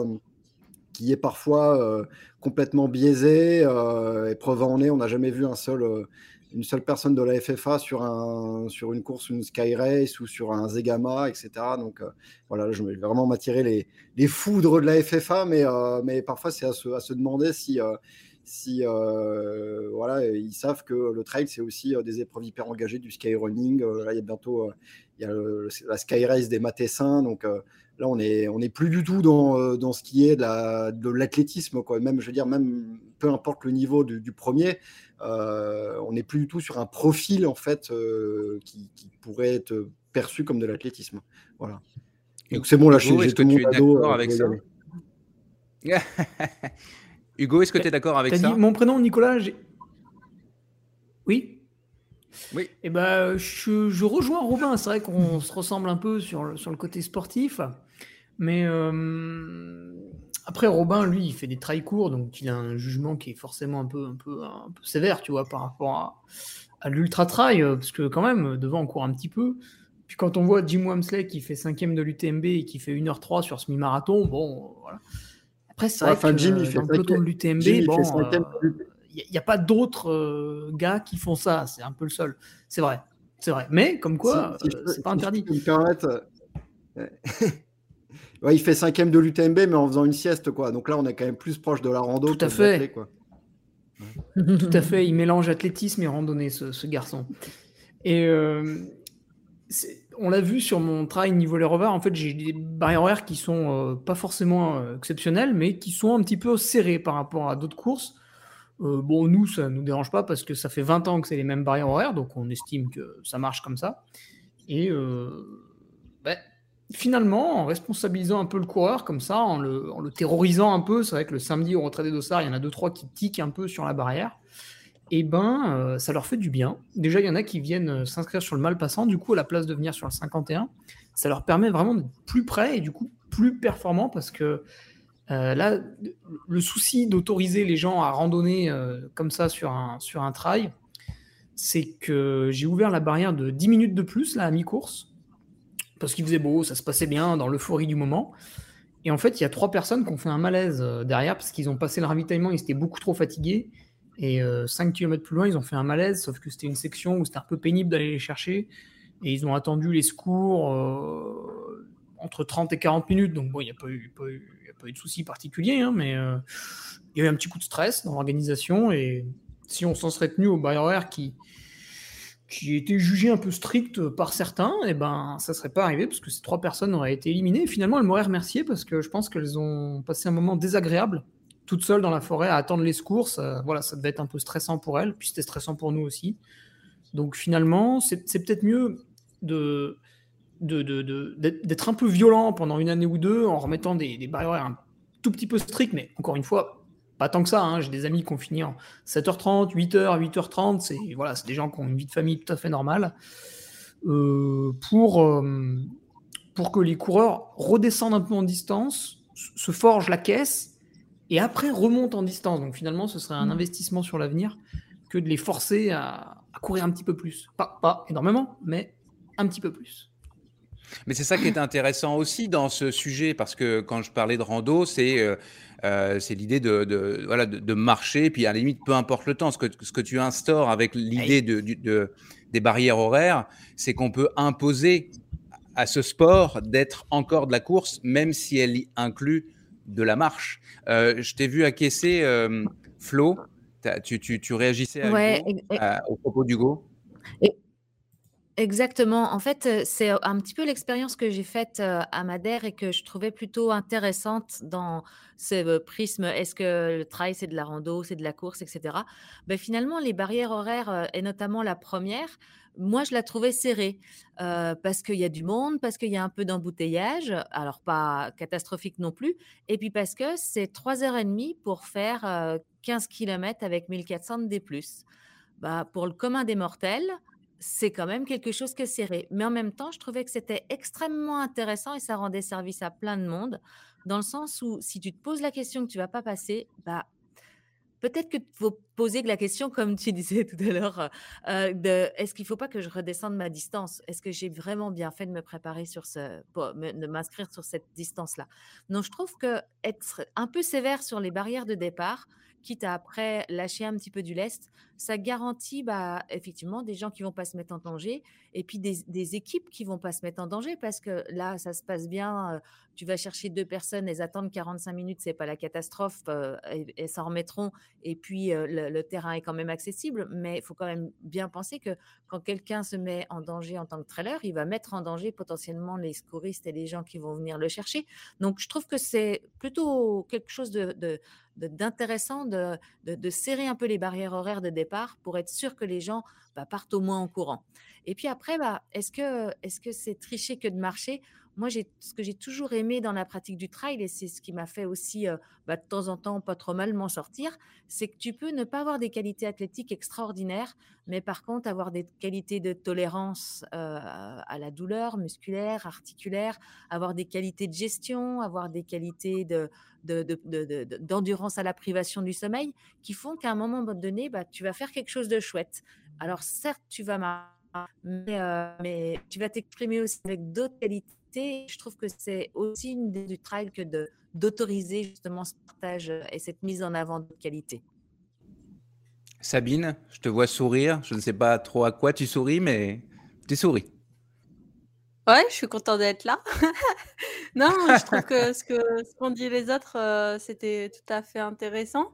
qui est parfois complètement biaisée. et preuve en est, on n'a jamais vu un seul une seule personne de la FFA sur, un, sur une course, une Sky Race ou sur un Zegama, etc. Donc voilà, je vais vraiment m'attirer les, les, foudres de la FFA, mais, mais parfois c'est à se, à se demander si, euh, si voilà, ils savent que le trail c'est aussi des épreuves hyper engagées, du skyrunning. là, il y a bientôt il y a le, la Sky Race des Matessins, donc là on est on est plus du tout dans, dans ce qui est de l'athlétisme, quoi. Même je veux dire même peu importe le niveau du, du premier, euh, on n'est plus du tout sur un profil en fait euh, qui, qui pourrait être perçu comme de l'athlétisme. Voilà. Donc c'est bon, là, j'ai tout d'accord euh, avec ça. Hugo, est-ce que tu es d'accord avec ça dit mon prénom, Nicolas Oui Oui. Eh ben, je, je rejoins Robin. C'est vrai qu'on se ressemble un peu sur, le- sur le côté sportif. Mais euh, après, Robin, lui, il fait des trails courts. Donc, il a un jugement qui est forcément un peu, un peu, un peu sévère, tu vois, par rapport à, à l'ultra trail. euh, Parce que, quand même, devant, on court un petit peu. Puis, quand on voit Jim Wamsley qui fait cinquième de l'UTMB et qui fait 1h03 sur semi-marathon, bon, voilà. Après, c'est vrai Enfin, que fait dans le peloton de l'UTMB, il bon, cinquième euh, n'y a, pas d'autres euh, gars qui font ça. C'est un peu le seul. C'est vrai. C'est vrai. Mais comme quoi, Si- si je euh, c'est pas interdit. ouais, il fait cinquième de l'UTMB, mais en faisant une sieste, quoi. Donc là, on est quand même plus proche de la rando Tout à fait. quoi. Tout à fait. Il mélange athlétisme et randonnée, ce, ce garçon. Et euh, c'est- on l'a vu sur mon travail niveau les rovers. En fait, j'ai des barrières horaires qui sont euh, pas forcément euh, exceptionnelles, mais qui sont un petit peu serrées par rapport à d'autres courses. Euh, bon, nous, ça nous dérange pas parce que ça fait 20 ans que c'est les mêmes barrières horaires, donc on estime que ça marche comme ça. Et ben, finalement, en responsabilisant un peu le coureur comme ça, en le, en le terrorisant un peu, c'est vrai que le samedi au retrait des dossards, il y en a deux trois qui tiquent un peu sur la barrière. Et ben, euh, ça leur fait du bien. Déjà, il y en a qui viennent euh, s'inscrire sur le mal passant, du coup, à la place de venir sur le 51, ça leur permet vraiment d'être plus près et du coup plus performant parce que euh, là, le souci d'autoriser les gens à randonner euh, comme ça sur un, sur un trail, c'est que j'ai ouvert la barrière de 10 minutes de plus là, à mi-course parce qu'il faisait beau, ça se passait bien dans l'euphorie du moment. Et en fait, il y a trois personnes qui ont fait un malaise derrière parce qu'ils ont passé le ravitaillement, ils étaient beaucoup trop fatigués. Et 5 km plus loin, ils ont fait un malaise, sauf que c'était une section où c'était un peu pénible d'aller les chercher. Et ils ont attendu les secours euh, entre 30 et 40 minutes. Donc bon, il n'y a, pas eu- a pas eu de souci particulier, hein, mais euh, il y a eu un petit coup de stress dans l'organisation. Et si on s'en serait tenu au barrière qui, qui était jugé un peu strict par certains, et ben ça serait pas arrivé parce que ces trois personnes auraient été éliminées. Et finalement, elles m'auraient remercié parce que je pense qu'elles ont passé un moment désagréable toutes seules dans la forêt à attendre les secours. Ça, voilà, ça devait être un peu stressant pour elles, puis c'était stressant pour nous aussi. Donc finalement, c'est peut-être mieux de d'être un peu violent pendant une année ou deux en remettant des, barrières un tout petit peu strictes, mais encore une fois, pas tant que ça. hein. J'ai des amis qui ont fini en 7h30, 8h, 8h30. C'est voilà, des gens qui ont une vie de famille tout à fait normale. Euh, pour, euh, pour que les coureurs redescendent un peu en distance, se forgent la caisse et après remontent en distance. Donc finalement, ce serait un investissement sur l'avenir que de les forcer à, à courir un petit peu plus. Pas, pas énormément, mais un petit peu plus. Mais c'est ça qui est intéressant aussi dans ce sujet, parce que quand je parlais de rando, c'est euh, euh, l'idée de, de, voilà, de, de marcher, puis à la limite, peu importe le temps, ce que, ce que tu instaures avec l'idée de- des barrières horaires, c'est qu'on peut imposer à ce sport d'être encore de la course, même si elle y inclut de la marche. Euh, je t'ai vu acquiescer, euh, Flo, tu, tu, tu réagissais à Ouais, Hugo, ex- à- au propos d'Hugo? Exactement. En fait, heu, c'est un petit peu l'expérience que j'ai faite, heu, à Madère et que je trouvais plutôt intéressante dans ce, prisme. Est-ce que le trail, c'est de la rando, c'est de la course et cetera? Beh, finalement, les barrières horaires, et notamment la première, moi, je la trouvais serrée, parce qu'il y a du monde, parce qu'il y a un peu d'embouteillage, alors pas catastrophique non plus et puis parce que c'est 3 heures et demie pour faire, heu, 15 kilomètres avec 1400 de D+. Bah, pour le commun des mortels, c'est quand même quelque chose qui est serré. Mais en même temps, je trouvais que c'était extrêmement intéressant et ça rendait service à plein de monde, dans le sens où si tu te poses la question que tu vas pas passer, bah, peut-être que faut poser la question, comme tu disais tout à l'heure, heu, de: «Est-ce qu'il faut pas que je redescende ma distance? Est-ce que j'ai vraiment bien fait de me préparer sur ce pour de m'inscrire sur cette distance-là?» donc je trouve qu'être un peu sévère sur les barrières de départ, quitte à après lâcher un petit peu du lest, ça garantit, bah, effectivement des gens qui vont pas se mettre en danger et puis des équipes qui vont pas se mettre en danger parce que là, ça se passe bien, heu, tu vas chercher 2 personnes, elles attendent 45 minutes, c'est pas la catastrophe, heu, elles s'en remettront et puis, heu, le terrain est quand même accessible. Mais il faut quand même bien penser que quand quelqu'un se met en danger en tant que trailer, il va mettre en danger potentiellement les secouristes et les gens qui vont venir le chercher. Donc je trouve que c'est plutôt quelque chose de d'intéressant de, de, serrer un peu les barrières horaires de départ pour être sûr que les gens bah, partent au moins en courant. Et puis après, bah, est-ce que est-ce que c'est tricher que de marcher? Moi, ce que j'ai toujours aimé dans la pratique du trail, et c'est ce qui m'a fait aussi bah, de temps en temps pas trop mal m'en sortir, c'est que tu peux ne pas avoir des qualités athlétiques extraordinaires, mais par contre avoir des qualités de tolérance à la douleur musculaire, articulaire, avoir des qualités de gestion, avoir des qualités de, d'endurance à la privation du sommeil, qui font qu'à un moment donné, bah, tu vas faire quelque chose de chouette. Alors certes, tu vas mais, mais tu vas t'exprimer aussi avec d'autres qualités je trouve que c'est aussi une idée du trail que d'autoriser justement ce partage euh, et cette mise en avant de qualité. Sabine, je te vois sourire. Je ne sais pas trop à quoi tu souris, mais tu souris. Ouais, je suis content d'être là. non, je trouve que ce que qu'ont dit les autres, euh, c'était tout à fait intéressant.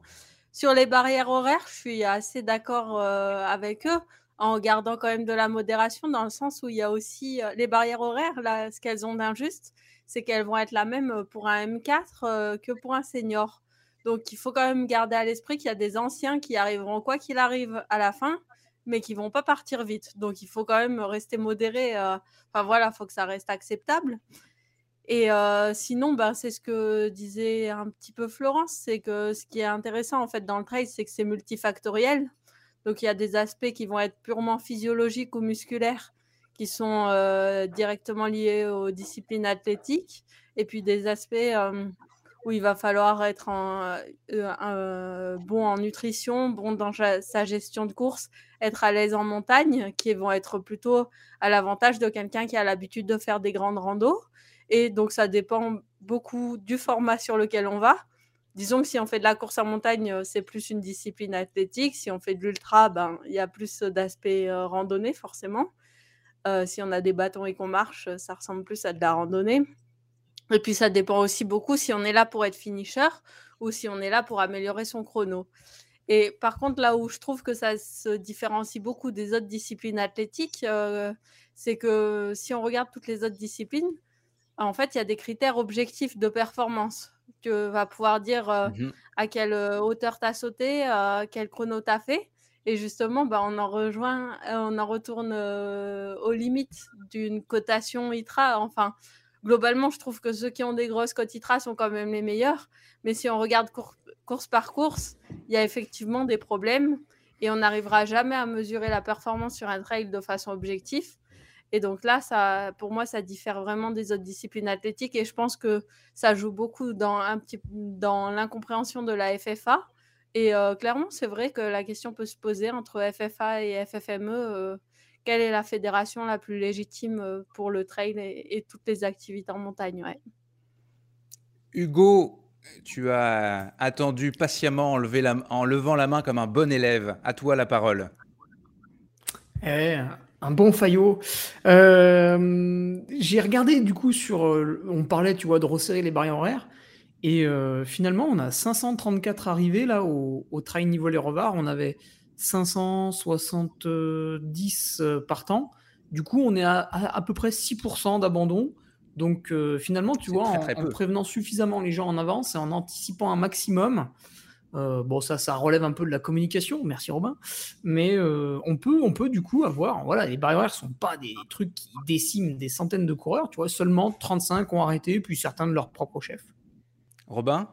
Sur les barrières horaires, je suis assez d'accord euh, avec eux en gardant quand même de la modération dans le sens où il y a aussi les barrières horaires, là, ce qu'elles ont d'injuste, c'est qu'elles vont être la même pour un M4 que pour un senior. Donc il faut quand même garder à l'esprit qu'il y a des anciens qui arriveront quoi qu'il arrive à la fin, mais qui vont pas partir vite. Donc il faut quand même rester modéré. Enfin voilà, il faut que ça reste acceptable. Et sinon, ben, c'est ce que disait un petit peu Florence, c'est que ce qui est intéressant en fait dans le trail, c'est que c'est multifactoriel. Donc il y a des aspects qui vont être purement physiologiques ou musculaires qui sont euh, directement liés aux disciplines athlétiques et puis des aspects euh, où il va falloir être euh, bon en nutrition, bon dans sa gestion de course, être à l'aise en montagne, qui vont être plutôt à l'avantage de quelqu'un qui a l'habitude de faire des grandes randos. Et donc ça dépend beaucoup du format sur lequel on va disons que si on fait de la course en montagne, euh, c'est plus une discipline athlétique. Si on fait de l'ultra, ben, il y a plus d'aspect euh, randonnée, forcément. Euh, si on a des bâtons et qu'on marche, ça ressemble plus à de la randonnée. Et puis, ça dépend aussi beaucoup si on est là pour être finisher ou si on est là pour améliorer son chrono. Et par contre, là où je trouve que ça se différencie beaucoup des autres disciplines athlétiques, c'est que si on regarde toutes les autres disciplines, en fait, il y a des critères objectifs de performance tu vas pouvoir dire mmh à quelle hauteur tu as sauté, quel chrono tu as fait. Et justement, bah, on en rejoint, on en retourne aux limites d'une cotation ITRA. Enfin, globalement, je trouve que ceux qui ont des grosses cotes ITRA sont quand même les meilleurs. Mais si on regarde course par course, il y a effectivement des problèmes et on n'arrivera jamais à mesurer la performance sur un trail de façon objective. Et donc là, ça, pour moi, ça diffère vraiment des autres disciplines athlétiques et je pense que ça joue beaucoup dans l'incompréhension de la FFA. Et euh, clairement, c'est vrai que la question peut se poser entre FFA et FFME. Euh, quelle est la fédération la plus légitime euh, pour le trail et, toutes les activités en montagne Hugo, tu as attendu patiemment en, en, levant la main comme un bon élève. À toi la parole. Eh, un bon faillot. Euh, j'ai regardé du coup sur. Euh, on parlait, tu vois, de resserrer les barrières horaires. Et euh, finalement, on a 534 arrivés là au, au trail niveau les revards. On avait 570 partants. Du coup, on est à à, peu près 6% d'abandon. Donc finalement, tu vois, en, en, prévenant suffisamment les gens en avance et en anticipant un maximum, euh, bon, ça, ça relève un peu de la communication, merci Robin. Mais euh, on, peut, on peut du coup avoir, voilà, les barrières ne sont pas des trucs qui déciment des centaines de coureurs, tu vois, seulement 35 ont arrêté, puis certains de leurs propres chefs. Robin?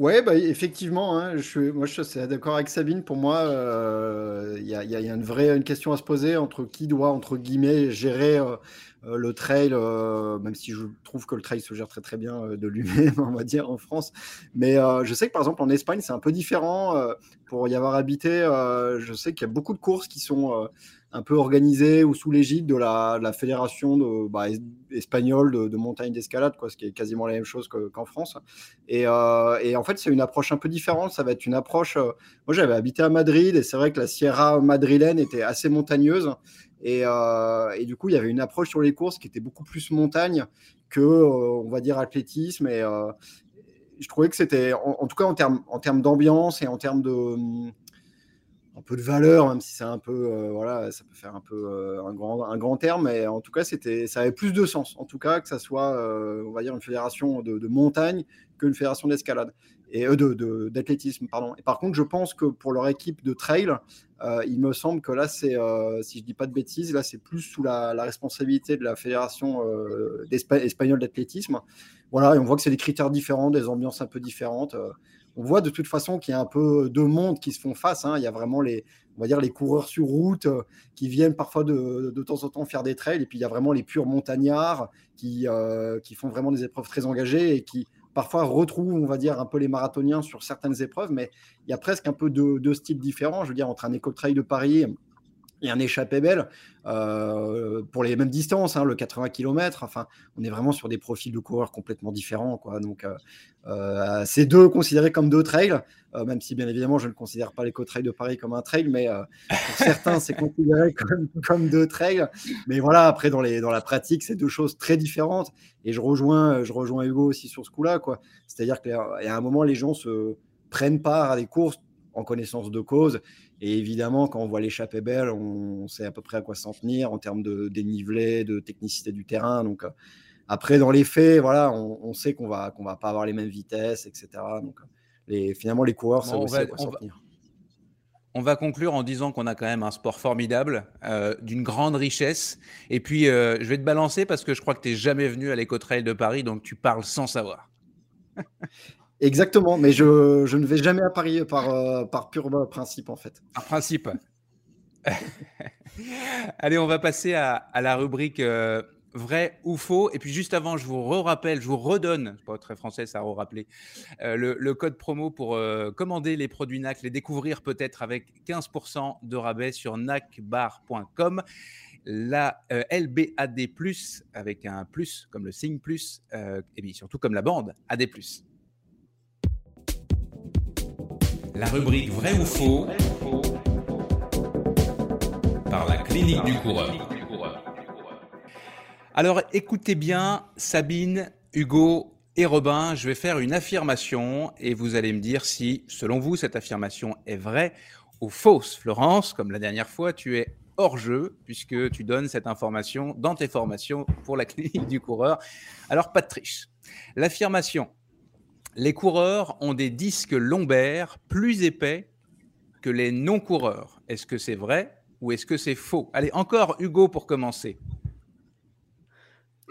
Ouais, bah, effectivement, hein, je suis, moi je suis d'accord avec Sabine. Pour moi, euh, il y, a, une vraie une question à se poser entre qui doit, entre guillemets, gérer euh, le trail, euh, même si je trouve que le trail se gère très très bien euh, de lui-même, on va dire, en France. Mais je sais que par exemple en Espagne, c'est un peu différent. pour y avoir habité, je sais qu'il y a beaucoup de courses qui sont un peu organisées ou sous l'égide de la, fédération de, bah, espagnole de, montagne d'escalade, quoi, ce qui est quasiment la même chose qu'en France. Et, et, en fait, c'est une approche un peu différente. Ça va être une approche. moi, j'avais habité à Madrid et c'est vrai que la Sierra madrilène était assez montagneuse. Euh, et, du coup, il y avait une approche sur les courses qui était beaucoup plus montagne que, euh, on va dire, athlétisme. Et euh, je trouvais que c'était, en, tout cas en termes d'ambiance et en termes de, un peu de valeur, même si c'est un peu, voilà, ça peut faire un peu un, grand, un grand terme, mais en tout cas, c'était, ça avait plus de sens, en tout cas, que ça soit, on va dire, une fédération de, de montagne qu'une fédération d'escalade et de, d'athlétisme, pardon. Et par contre, je pense que pour leur équipe de trail, il me semble que là, c'est, si je dis pas de bêtises, là, c'est plus sous la, responsabilité de la fédération espagnole d'athlétisme. Voilà, et on voit que c'est des critères différents, des ambiances un peu différentes on voit de toute façon qu'il y a un peu deux mondes qui se font face. Hein. Il y a vraiment les, on va dire, les coureurs sur route euh, qui viennent parfois de, temps en temps faire des trails. Et puis il y a vraiment les purs montagnards qui, euh, qui font vraiment des épreuves très engagées et qui parfois retrouvent, on va dire, un peu les marathoniens sur certaines épreuves. Mais il y a presque un peu deux, deux styles différents. Je veux dire, entre un éco-trail de Paris et un échappé belle euh, pour les mêmes distances, hein, le 80 km. Enfin, on est vraiment sur des profils de coureurs complètement différents. Quoi. Donc, euh, euh ces deux considérés comme deux trails, même si bien évidemment je ne considère pas l'éco-trail de Paris comme un trail, mais pour certains c'est considéré comme, comme, deux trails. Mais voilà, après dans, les, dans la pratique, c'est deux choses très différentes. Et je rejoins, je rejoins Hugo aussi sur ce coup-là. C'est-à-dire qu'à un moment, les gens se prennent part à des courses en connaissance de cause. Et évidemment, quand on voit l'échappée belle, on sait à peu près à quoi s'en tenir en termes de dénivelé, de technicité du terrain. Donc, euh, après, dans les faits, voilà, on, sait qu'on va qu'on va pas avoir les mêmes vitesses, etc. Donc, les, finalement, les coureurs, ça aussi à quoi s'en tenir. On va conclure en disant qu'on a quand même un sport formidable, euh, d'une grande richesse. Et puis, euh, je vais te balancer parce que je crois que tu n'es jamais venu à l'éco-trail de Paris, donc tu parles sans savoir. Exactement, mais je, ne vais jamais à Paris par, euh, par pur principe en fait. Par principe. Allez, on va passer à, la rubrique euh, vrai ou faux. Et puis juste avant, je vous rappelle, je vous redonne, pas très français ça à rappeler, euh, le, code promo pour commander les produits NAC, les découvrir peut-être avec 15% de rabais sur nacbar.com. La LBAD, avec un plus comme le signe plus, et bien surtout comme la bande AD. La rubrique Vrai ou faux par la clinique du coureur. Alors écoutez bien, Sabine, Hugo et Robin, je vais faire une affirmation et vous allez me dire si, selon vous, cette affirmation est vraie ou fausse. Florence, comme la dernière fois, tu es hors jeu puisque tu donnes cette information dans tes formations pour la clinique du coureur. Alors pas de triche. L'affirmation les coureurs ont des disques lombaires plus épais que les non-coureurs. Est-ce que c'est vrai ou est-ce que c'est faux? Allez, encore Hugo pour commencer.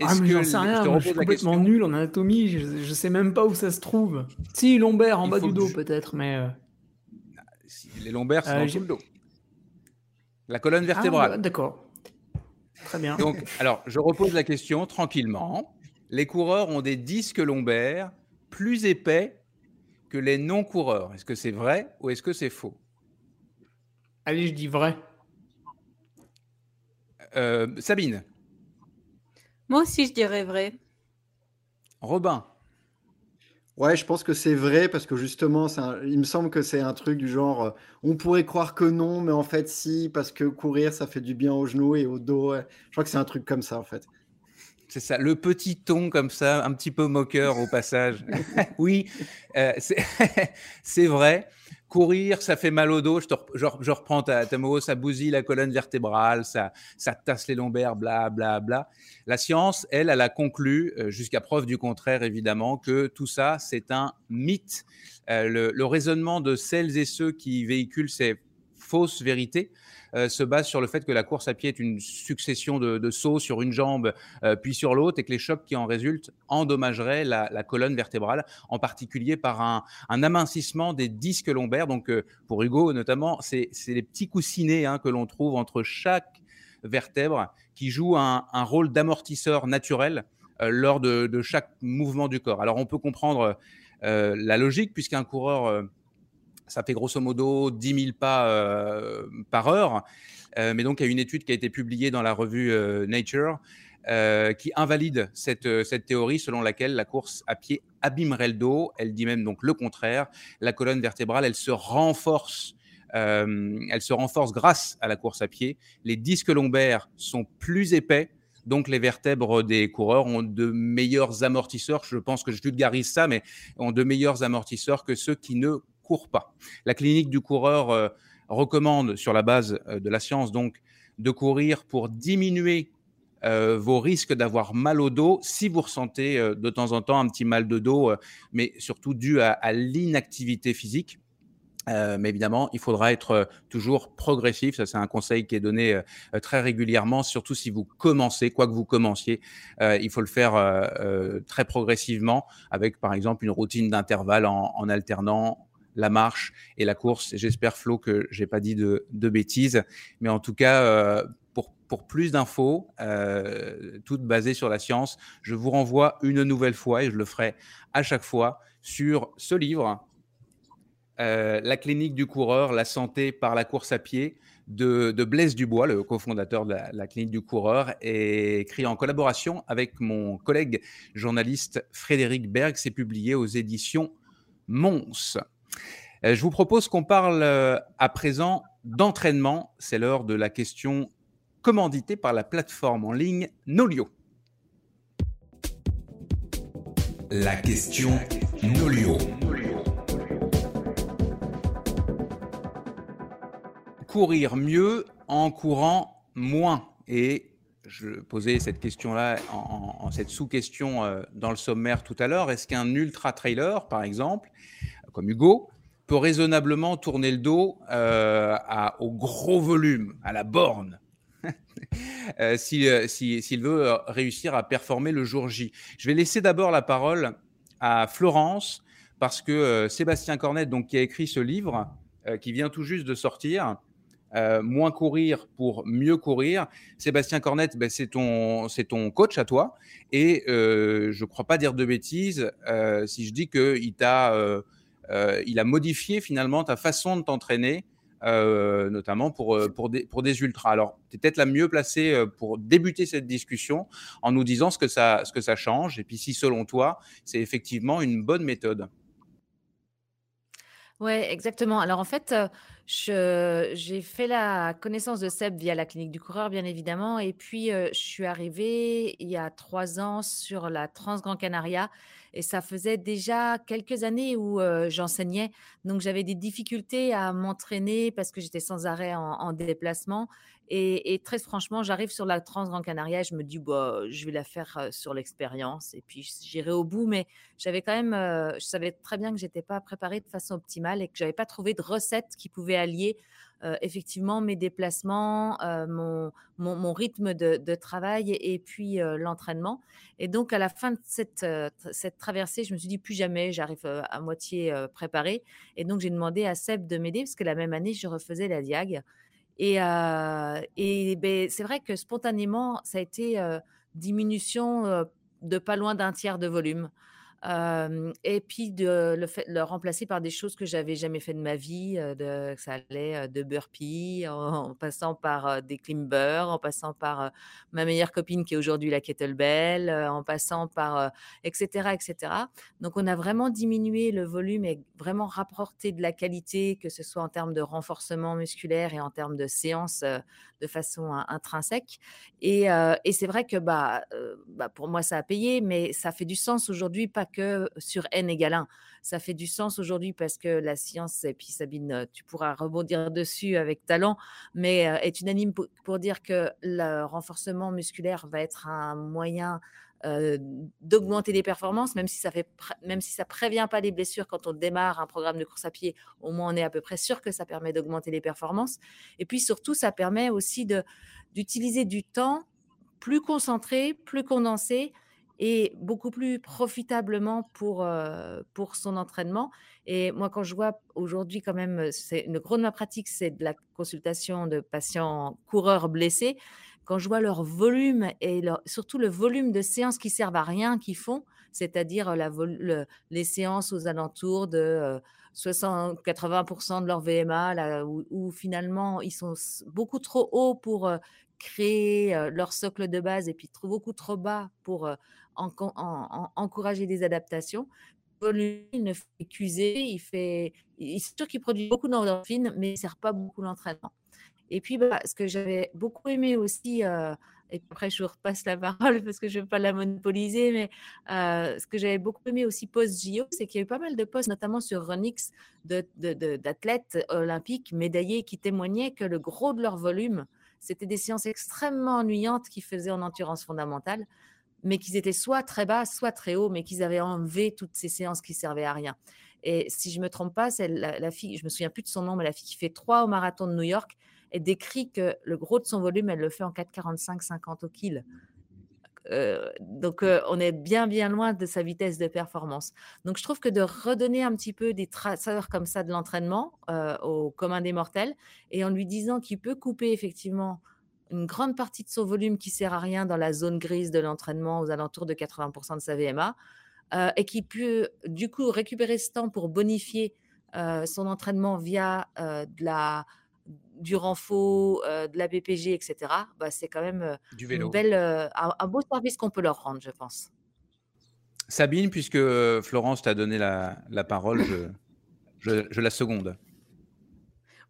Ah, mais j'en sais rien, je, suis complètement nul en anatomie, je, ne sais même pas où ça se trouve. Si, lombaire en bas du dos peut-être, mais... Euh, les lombaires sont euh, dans le dos. La colonne ah, vertébrale. Ah, D'accord. Très bien. Donc, alors, je repose la question tranquillement. Les coureurs ont des disques lombaires plus épais que les non-coureurs. Est-ce que c'est vrai ou est-ce que c'est faux? Allez, je dis vrai. Euh, Sabine Moi aussi, je dirais vrai. Robin Ouais, je pense que c'est vrai parce que justement, il me semble que c'est un truc du genre, euh, on pourrait croire que non, mais en fait si, parce que courir, ça fait du bien aux genoux et au dos. Je crois que c'est un truc comme ça en fait. C'est ça, le petit ton comme ça, un petit peu moqueur au passage. oui, euh, c'est vrai. Courir, ça fait mal au dos. Je, reprends ta, ta mot, ça bousille la colonne vertébrale, ça, ça tasse les lombaires, bla, bla, bla. La science, elle, elle a conclu, euh, jusqu'à preuve du contraire évidemment, que tout ça, c'est un mythe. Euh, le, le, raisonnement de celles et ceux qui véhiculent ces fausses vérités euh, se base sur le fait que la course à pied est une succession de, sauts sur une jambe euh, puis sur l'autre et que les chocs qui en résultent endommageraient la, colonne vertébrale, en particulier par un, amincissement des disques lombaires. Donc euh, pour Hugo notamment, c'est les petits coussinets hein, que l'on trouve entre chaque vertèbre qui jouent un, rôle d'amortisseur naturel lors de, chaque mouvement du corps. Alors on peut comprendre la logique puisqu'un coureur ça fait grosso modo 10 000 pas euh, par heure. Euh, mais donc, il y a une étude qui a été publiée dans la revue euh, Nature qui invalide cette, théorie selon laquelle la course à pied abîmerait le dos. Elle dit même donc le contraire. La colonne vertébrale, elle se renforce. elle se renforce grâce à la course à pied. Les disques lombaires sont plus épais, donc les vertèbres des coureurs ont de meilleurs amortisseurs. Je pense que je vulgarise ça, mais ont de meilleurs amortisseurs que ceux qui ne pas. La clinique du coureur euh, recommande sur la base de la science donc de courir pour diminuer vos risques d'avoir mal au dos si vous ressentez de temps en temps un petit mal de dos, mais surtout dû à l'inactivité physique. Euh, mais évidemment, il faudra être euh, toujours progressif. Ça, c'est un conseil qui est donné euh, très régulièrement, surtout si vous commencez, quoi que vous commenciez. il faut le faire très progressivement, avec par exemple une routine d'intervalle en, alternant la marche et la course. J'espère, Flo, que j'ai pas dit de, bêtises. Mais en tout cas, pour, pour, plus d'infos, toutes basées sur la science, je vous renvoie une nouvelle fois, et je le ferai à chaque fois, sur ce livre euh, la clinique du coureur, la santé par la course à pied de, Blaise Dubois, le cofondateur de la, clinique du coureur, est écrit en collaboration avec mon collègue journaliste Frédéric Berg. C'est publié aux éditions Mons. Euh, je vous propose qu'on parle euh, à présent d'entraînement. C'est l'heure de la question commanditée par la plateforme en ligne Nolio. La question Nolio. courir mieux en courant moins Et je posais cette question-là, en, cette sous-question euh, dans le sommaire tout à l'heure. Est-ce qu'un ultra-trailer, par exemple, comme Hugo, peut raisonnablement tourner le dos euh, au gros volume, à la borne euh, s'il veut réussir à performer le jour J. Je vais laisser d'abord la parole à Florence, parce que Sébastien Cornet, donc, qui a écrit ce livre, qui vient tout juste de sortir, euh, moins courir pour mieux courir. Sébastien Cornette, ben, c'est ton, ton coach à toi. Et euh, je ne crois pas dire de bêtises euh, si je dis qu'il t'a, il a modifié finalement ta façon de t'entraîner, notamment pour, pour, des, pour des ultras. Alors, tu es peut-être la mieux placée pour débuter cette discussion en nous disant ce que ça, ce que ça change. Et puis, si selon toi, c'est effectivement une bonne méthode. Oui, exactement. Alors en fait, j'ai fait la connaissance de Seb via la clinique du coureur, bien évidemment. Et puis, je suis arrivée il y a trois ans sur la Transgran Canaria. Et ça faisait déjà quelques années où j'enseignais. Donc, j'avais des difficultés à m'entraîner parce que j'étais sans arrêt en déplacement. Et, très franchement, j'arrive sur la Trans Grand Canaria, je me dis, bah, je vais la faire sur l'expérience et puis j'irai au bout. Mais j'avais quand même, je savais très bien que j'étais pas préparée de façon optimale et que j'avais pas trouvé de recette qui pouvait allier effectivement mes déplacements, mon, mon, rythme de, travail et, puis l'entraînement. Et donc, à la fin de cette, cette traversée, je me suis dit, plus jamais, j'arrive à moitié préparée. Et donc, j'ai demandé à Seb de m'aider parce que la même année, je refaisais la diag. Et, c'est vrai que spontanément, ça a été diminution de pas loin d'un tiers de volume et puis de le, remplacer par des choses que j'avais jamais fait de ma vie, de, ça allait de burpee, en, passant par des climbers, en passant par ma meilleure copine qui est aujourd'hui la kettlebell, en passant par etc etc. Donc on a vraiment diminué le volume et vraiment rapporté de la qualité, que ce soit en termes de renforcement musculaire et en termes de séance de façon intrinsèque. Et, et c'est vrai que bah, bah, pour moi ça a payé, mais ça fait du sens aujourd'hui, pas que sur n égale 1. Ça fait du sens aujourd'hui parce que la science, et puis Sabine, tu pourras rebondir dessus avec talent, mais est unanime pour, dire que le renforcement musculaire va être un moyen d'augmenter les performances, même si ça fait, même si ça prévient pas les blessures quand on démarre un programme de course à pied, au moins on est à peu près sûr que ça permet d'augmenter les performances. Et puis surtout, ça permet aussi d'utiliser du temps plus concentré, plus condensé et beaucoup plus profitablement pour, pour son entraînement. Et moi, quand je vois aujourd'hui, quand même, c'est une grande ma pratique, c'est de la consultation de patients coureurs blessés. Quand je vois leur volume et surtout le volume de séances qui servent à rien qu'ils font, c'est-à-dire les séances aux alentours de 60-80% de leur VMA, là, où, finalement ils sont beaucoup trop hauts pour créer leur socle de base et puis beaucoup trop bas pour encourager des adaptations. Il ne fait qu'user, il fait, il, sûr qu'il produit beaucoup d'endorphines, mais il ne sert pas beaucoup l'entraînement. Et puis, bah, ce que j'avais beaucoup aimé aussi Et après, je vous repasse la parole parce que je ne veux pas la monopoliser. Mais ce que j'avais beaucoup aimé aussi post-JO, c'est qu'il y a eu pas mal de posts, notamment sur Runix, d'athlètes olympiques médaillés qui témoignaient que le gros de leur volume, c'était des séances extrêmement ennuyantes qu'ils faisaient en endurance fondamentale, mais qu'ils étaient soit très bas, soit très hauts, mais qu'ils avaient enlevé toutes ces séances qui servaient à rien. Et si je me trompe pas, c'est la, fille, je me souviens plus de son nom, mais la fille qui fait trois au marathon de New York, elle décrit que le gros de son volume, elle le fait en 4,45-50 au kill. Euh, donc, euh, on est bien, bien loin de sa vitesse de performance. Donc, je trouve que de redonner un petit peu des traceurs comme ça de l'entraînement euh, au commun des mortels et en lui disant qu'il peut couper effectivement une grande partie de son volume qui sert à rien dans la zone grise de l'entraînement aux alentours de 80% de sa VMA et qui peut du coup récupérer ce temps pour bonifier son entraînement via de la du renfort, euh, de la BPG, etc., bah, c'est quand même euh, du vélo. belle, euh, un, beau service qu'on peut leur rendre, je pense. Sabine, puisque Florence t'a donné la, parole, je, je, la seconde.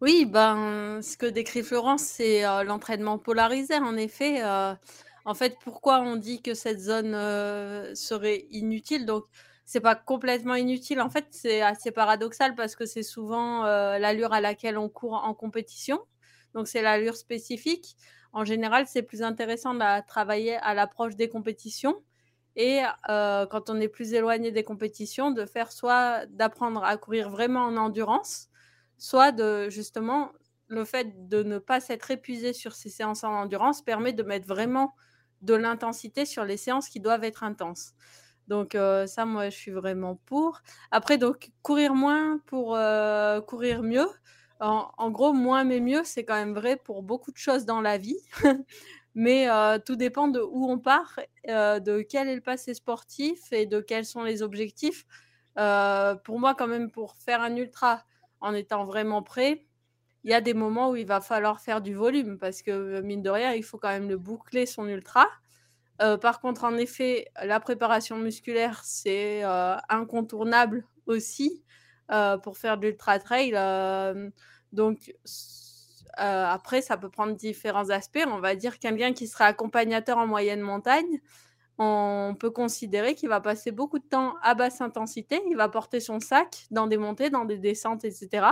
Oui, ben, ce que décrit Florence, c'est l'entraînement polarisé. En effet, en fait, pourquoi on dit que cette zone serait inutile? Donc, c'est pas complètement inutile. En fait, c'est assez paradoxal parce que c'est souvent l'allure à laquelle on court en compétition. Donc, c'est l'allure spécifique. En général, c'est plus intéressant de travailler à l'approche des compétitions et quand on est plus éloigné des compétitions, de faire soit d'apprendre à courir vraiment en endurance, soit de justement le fait de ne pas s'être épuisé sur ces séances en endurance permet de mettre vraiment de l'intensité sur les séances qui doivent être intenses. Donc ça, moi, je suis vraiment pour. Après, donc courir moins pour courir mieux. En, gros, moins mais mieux, c'est quand même vrai pour beaucoup de choses dans la vie. mais tout dépend de où on part, de quel est le passé sportif et de quels sont les objectifs. pour moi, quand même, pour faire un ultra en étant vraiment prêt, il y a des moments où il va falloir faire du volume parce que, mine de rien, il faut quand même le boucler son ultra. Euh, par contre, en effet, la préparation musculaire, c'est euh, incontournable aussi euh, pour faire de l'ultra trail. donc, après, ça peut prendre différents aspects. On va dire quelqu'un qui sera accompagnateur en moyenne montagne, on peut considérer qu'il va passer beaucoup de temps à basse intensité. Il va porter son sac dans des montées, dans des descentes, etc.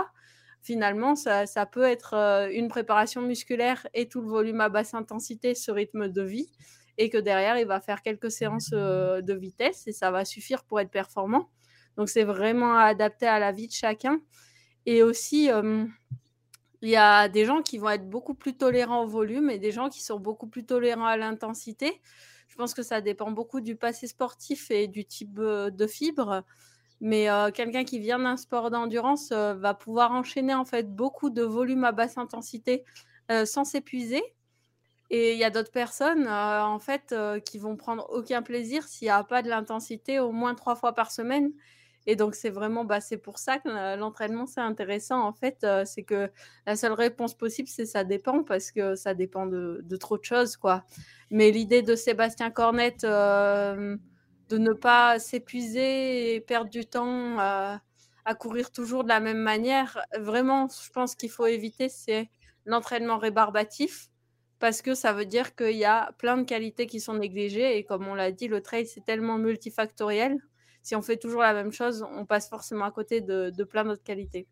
Finalement, ça, peut être une préparation musculaire et tout le volume à basse intensité, ce rythme de vie et que derrière, il va faire quelques séances euh, de vitesse et ça va suffire pour être performant. Donc, c'est vraiment adapté à la vie de chacun. Et aussi, euh, il y a des gens qui vont être beaucoup plus tolérants au volume et des gens qui sont beaucoup plus tolérants à l'intensité. Je pense que ça dépend beaucoup du passé sportif et du type de fibre. Mais quelqu'un qui vient d'un sport d'endurance va pouvoir enchaîner en fait beaucoup de volume à basse intensité sans s'épuiser et il y a d'autres personnes, en fait, qui vont prendre aucun plaisir s'il n'y a pas de l'intensité au moins trois fois par semaine. Et donc, c'est vraiment, bah, c'est pour ça que l'entraînement, c'est intéressant. En fait, c'est que la seule réponse possible, c'est ça dépend, parce que ça dépend de, trop de choses, quoi. Mais l'idée de Sébastien Cornette de ne pas s'épuiser et perdre du temps à courir toujours de la même manière, vraiment, je pense qu'il faut éviter, c'est l'entraînement rébarbatif parce que ça veut dire qu'il y a plein de qualités qui sont négligées et comme on l'a dit, le trail c'est tellement multifactoriel. Si on fait toujours la même chose, on passe forcément à côté de, plein d'autres qualités.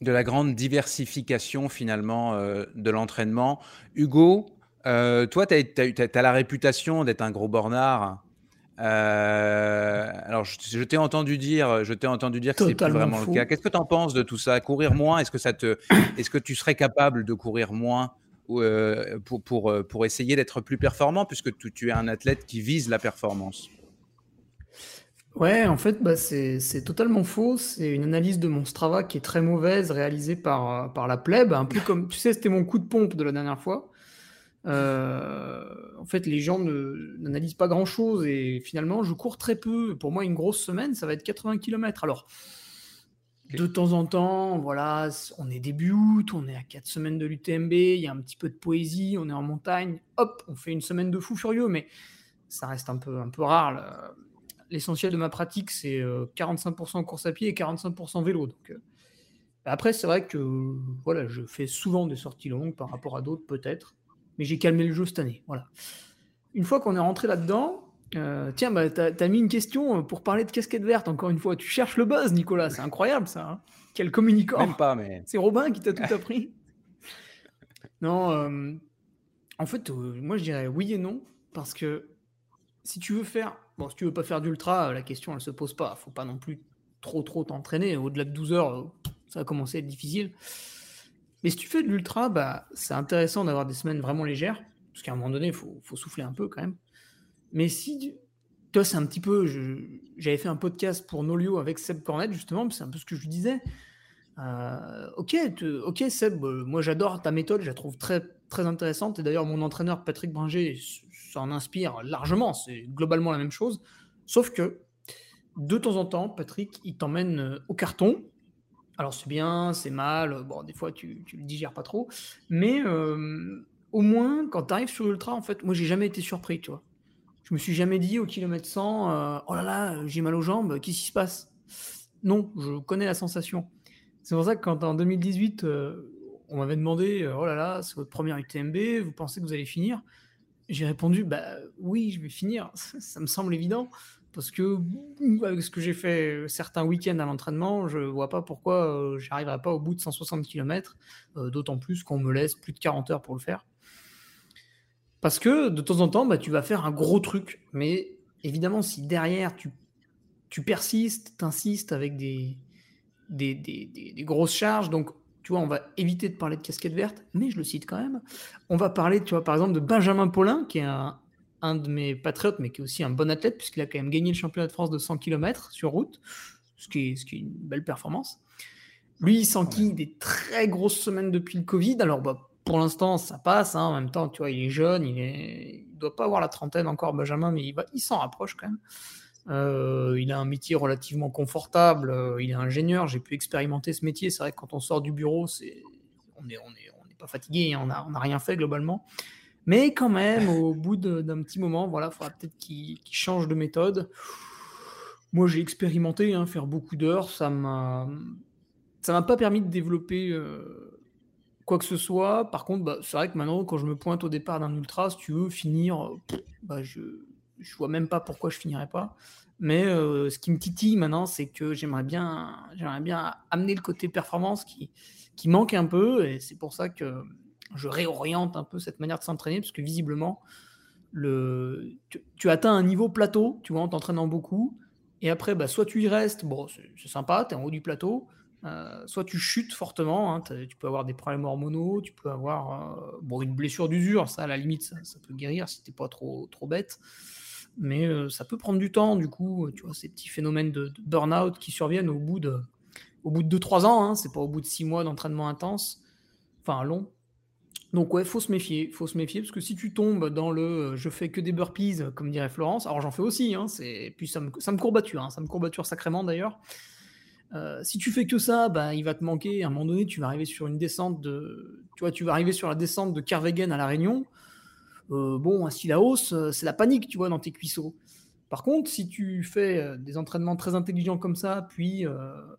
De la grande diversification finalement euh, de l'entraînement. Hugo, euh, toi, tu as, la réputation d'être un gros bornard. Euh, alors, je, t'ai entendu dire, je t'ai entendu dire que c'est plus vraiment le cas. Qu'est-ce que tu en penses de tout ça? Courir moins, est-ce que ça te, est-ce que tu serais capable de courir moins euh, pour, pour, pour, essayer d'être plus performant, puisque tu, tu, es un athlète qui vise la performance? Ouais, en fait, bah, c'est totalement faux. C'est une analyse de mon Strava qui est très mauvaise, réalisée par, par la plèbe, un peu comme, tu sais, c'était mon coup de pompe de la dernière fois. Euh, en fait, les gens n'analysent pas grand-chose et finalement, je cours très peu. Pour moi, une grosse semaine, ça va être 80 km. Alors, de temps en temps, voilà, on est début août, on est à 4 semaines de l'UTMB, il y a un petit peu de poésie, on est en montagne, hop, on fait une semaine de fou furieux, mais ça reste un peu, un peu rare. L'essentiel de ma pratique, c'est 45% euh, course à pied et 45% vélo. Donc, euh, après, c'est vrai que voilà, je fais souvent des sorties longues par rapport à d'autres, peut-être. mais j'ai calmé le jeu cette année. Voilà. Une fois qu'on est rentré là-dedans, euh, tiens, bah, tu as, mis une question pour parler de casquette verte, encore une fois. Tu cherches le buzz, Nicolas, c'est incroyable ça. Hein. Quel communicant. Même pas, mais. C'est Robin qui t'a tout appris. non, euh, en fait, euh, moi je dirais oui et non, parce que si tu veux faire. Si tu veux pas faire d'ultra, la question elle se pose pas. Faut pas non plus trop trop t'entraîner. Au-delà de 12 heures, ça va commencer à être difficile. Mais si tu fais de l'ultra, bah, c'est intéressant d'avoir des semaines vraiment légères, parce qu'à un moment donné, il faut, faut, souffler un peu quand même. Mais si, toi, c'est un petit peu, j'avais fait un podcast pour Nolio avec Seb Cornet, justement, c'est un peu ce que je disais. Euh, ok, ok Seb, euh, moi j'adore ta méthode, je la trouve très, très intéressante. Et d'ailleurs, mon entraîneur Patrick Bringer s'en inspire largement, c'est globalement la même chose. Sauf que de temps en temps, Patrick, il t'emmène euh, au carton. Alors c'est bien, c'est mal, bon, des fois tu, tu le digères pas trop. Mais au moins, quand tu arrives sur l'ultra, en fait, moi j'ai jamais été surpris, tu vois. Je me suis jamais dit au kilomètre 100, euh, oh là là, j'ai mal aux jambes, qu'est-ce qui se passe? Non, je connais la sensation. C'est pour ça que quand en 2018, euh, on m'avait demandé, euh, oh là là, c'est votre première UTMB, vous pensez que vous allez finir? J'ai répondu, bah oui, je vais finir, ça me semble évident. Parce que avec ce que j'ai fait certains week-ends à l'entraînement, je vois pas pourquoi j'arriverai pas au bout de 160 km, d'autant plus qu'on me laisse plus de 40 heures pour le faire. Parce que de temps en temps, bah, tu vas faire un gros truc. Mais évidemment, si derrière, tu, tu persistes, t'insistes avec des des, des, des, grosses charges, donc tu vois, on va éviter de parler de casquette verte, mais je le cite quand même. On va parler, tu vois, par exemple, de Benjamin Paulin, qui est un, un de mes patriotes, mais qui est aussi un bon athlète, puisqu'il a quand même gagné le championnat de France de 100 km sur route, ce qui est, ce qui est une belle performance. Lui, il s'enquille des très grosses semaines depuis le Covid. Alors, bah, pour l'instant, ça passe. Hein. En même temps, tu vois, il est jeune, il est, il doit pas avoir la trentaine encore, Benjamin, mais il, va... il s'en rapproche quand même. Euh, il a un métier relativement confortable. Euh, il est ingénieur. J'ai pu expérimenter ce métier. C'est vrai que quand on sort du bureau, c'est, on n'est on est, on est pas fatigué. Hein. On n'a on a rien fait globalement. Mais quand même, au bout d'un petit moment, voilà, il faudra peut-être qu'il change de méthode. Moi, j'ai expérimenté, hein, faire beaucoup d'heures. Ça m'a, ça m'a pas permis de développer. Euh, quoi que ce soit. Par contre, bah, c'est vrai que maintenant, quand je me pointe au départ d'un ultra, si tu veux finir, bah, je je vois même pas pourquoi je finirais pas. Mais euh, ce qui me titille maintenant, c'est que j'aimerais bien, j'aimerais bien amener le côté performance qui, qui manque un peu, et c'est pour ça que je réoriente un peu cette manière de s'entraîner, parce que visiblement, le, tu, atteins un niveau plateau, tu vois, en t'entraînant beaucoup, et après, bah, soit tu y restes, bon, c'est sympa, tu es en haut du plateau, euh, soit tu chutes fortement, hein, tu peux avoir des problèmes hormonaux, tu peux avoir euh, bon, une blessure d'usure, ça à la limite ça, peut guérir si t'es pas trop, trop bête, mais euh, ça peut prendre du temps du coup, tu vois, ces petits phénomènes de, burn-out qui surviennent au bout de, au bout de 2-3 ans, hein, c'est pas au bout de 6 mois d'entraînement intense, enfin long. Donc ouais, faut se méfier, faut se méfier parce que si tu tombes dans le je fais que des burpees comme dirait Florence, alors j'en fais aussi, hein, puis ça me, ça me courbature, hein, ça me sacrément d'ailleurs. Euh, si tu fais que ça, bah, il va te manquer. À un moment donné, tu vas arriver sur une descente de, tu vois, tu vas arriver sur la descente de Kervegen à la Réunion. Euh, bon, si la hausse, euh, c'est la panique, tu vois, dans tes cuisseaux. Par contre, si tu fais des entraînements très intelligents comme ça, puis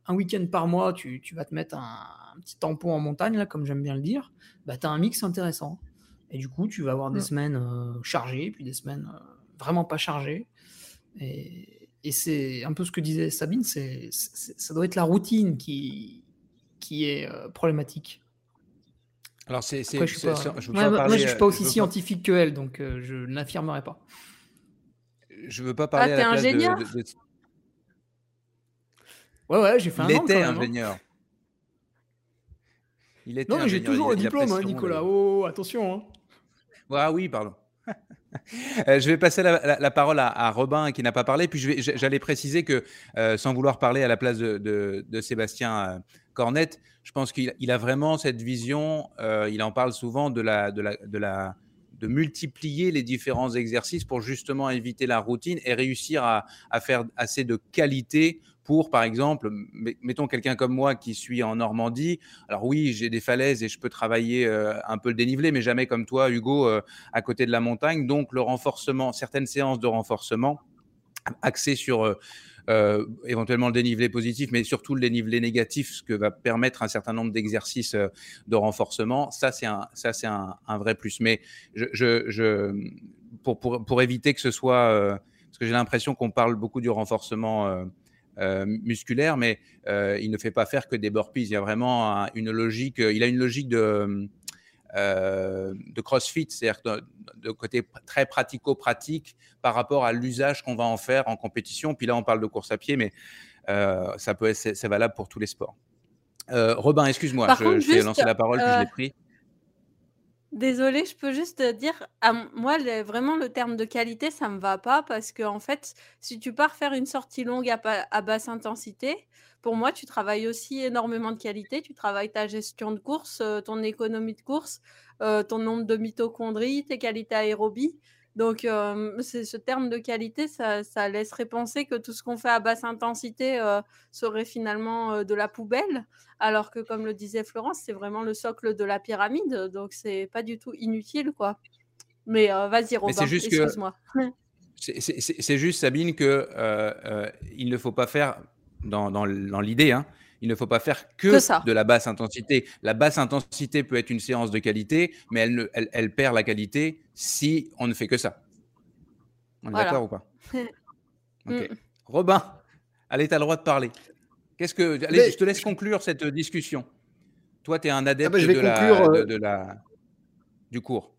un week-end par mois, tu, vas te mettre un, petit tampon en montagne, là, comme j'aime bien le dire, bah, tu as un mix intéressant. Et du coup, tu vas avoir des mm. semaines chargées, puis des semaines vraiment pas chargées. Et, et c'est un peu ce que disait Sabine, c'est, ça doit être la routine qui, qui est euh, problématique. Alors, c'est. je suis pas, moi, je suis pas aussi scientifique que elle, donc euh, je n'affirmerai pas. Je veux pas parler ah, à la place ingénieur de, de, Ouais, ouais, j'ai fait un Il était hein. ingénieur. Il était non, mais j'ai toujours le diplôme, hein, Nicolas. Oh, attention. Hein. Ah oui, pardon. Euh, je vais passer la, parole à, Robin qui n'a pas parlé. Puis j'allais préciser que, euh, sans vouloir parler à la place de, Sébastien euh, Cornette, je pense qu'il a vraiment cette vision. il en parle souvent de multiplier les différents exercices pour justement éviter la routine et réussir à faire assez de qualité pour, par exemple, mettons quelqu'un comme moi qui suis en Normandie. Alors oui, j'ai des falaises et je peux travailler euh, un peu le dénivelé, mais jamais comme toi, Hugo, euh, à côté de la montagne. Donc le renforcement, certaines séances de renforcement axé sur euh, éventuellement le dénivelé positif, mais surtout le dénivelé négatif, ce que va permettre un certain nombre d'exercices de renforcement. Ça, c'est un, ça, c'est un, vrai plus. Mais je, je, pour, pour, pour, éviter que ce soit, parce que j'ai l'impression qu'on parle beaucoup du renforcement. Musculaire, mais il ne fait pas faire que des burpees. Il y a vraiment une logique. il a une logique de euh, de CrossFit, c'est-à-dire de, côté très pratico-pratique par rapport à l'usage qu'on va en faire en compétition. Puis là, on parle de course à pied, mais euh, ça peut c'est valable pour tous les sports. Euh, Robin, excuse-moi, je, t'ai lancé la parole, puis je l'ai pris. Désolée, je peux juste dire, moi, vraiment, le terme de qualité, ça me va pas parce que, en fait, si tu pars faire une sortie longue à basse intensité, pour moi, tu travailles aussi énormément de qualité. Tu travailles ta gestion de course, euh, ton économie de course, euh, ton nombre de mitochondries, tes qualités aérobies. Donc, euh, c'est ce terme de qualité, ça, ça, laisserait penser que tout ce qu'on fait à basse intensité serait finalement de la poubelle, alors que, comme le disait Florence, c'est vraiment le socle de la pyramide, donc c'est pas du tout inutile, quoi. Mais vas-y, Robin, excuse-moi. C'est juste, Sabine, que il ne faut pas faire dans, l'idée, hein, il ne faut pas faire que, de la basse intensité. La basse intensité peut être une séance de qualité, mais elle, elle, perd la qualité si on ne fait que ça. On est d'accord ou pas? Mm. Robin, allez, tu as le droit de parler. Qu'est-ce que, allez, je te laisse conclure cette discussion. Toi, tu es un adepte ah bah, euh, de, la, du cours.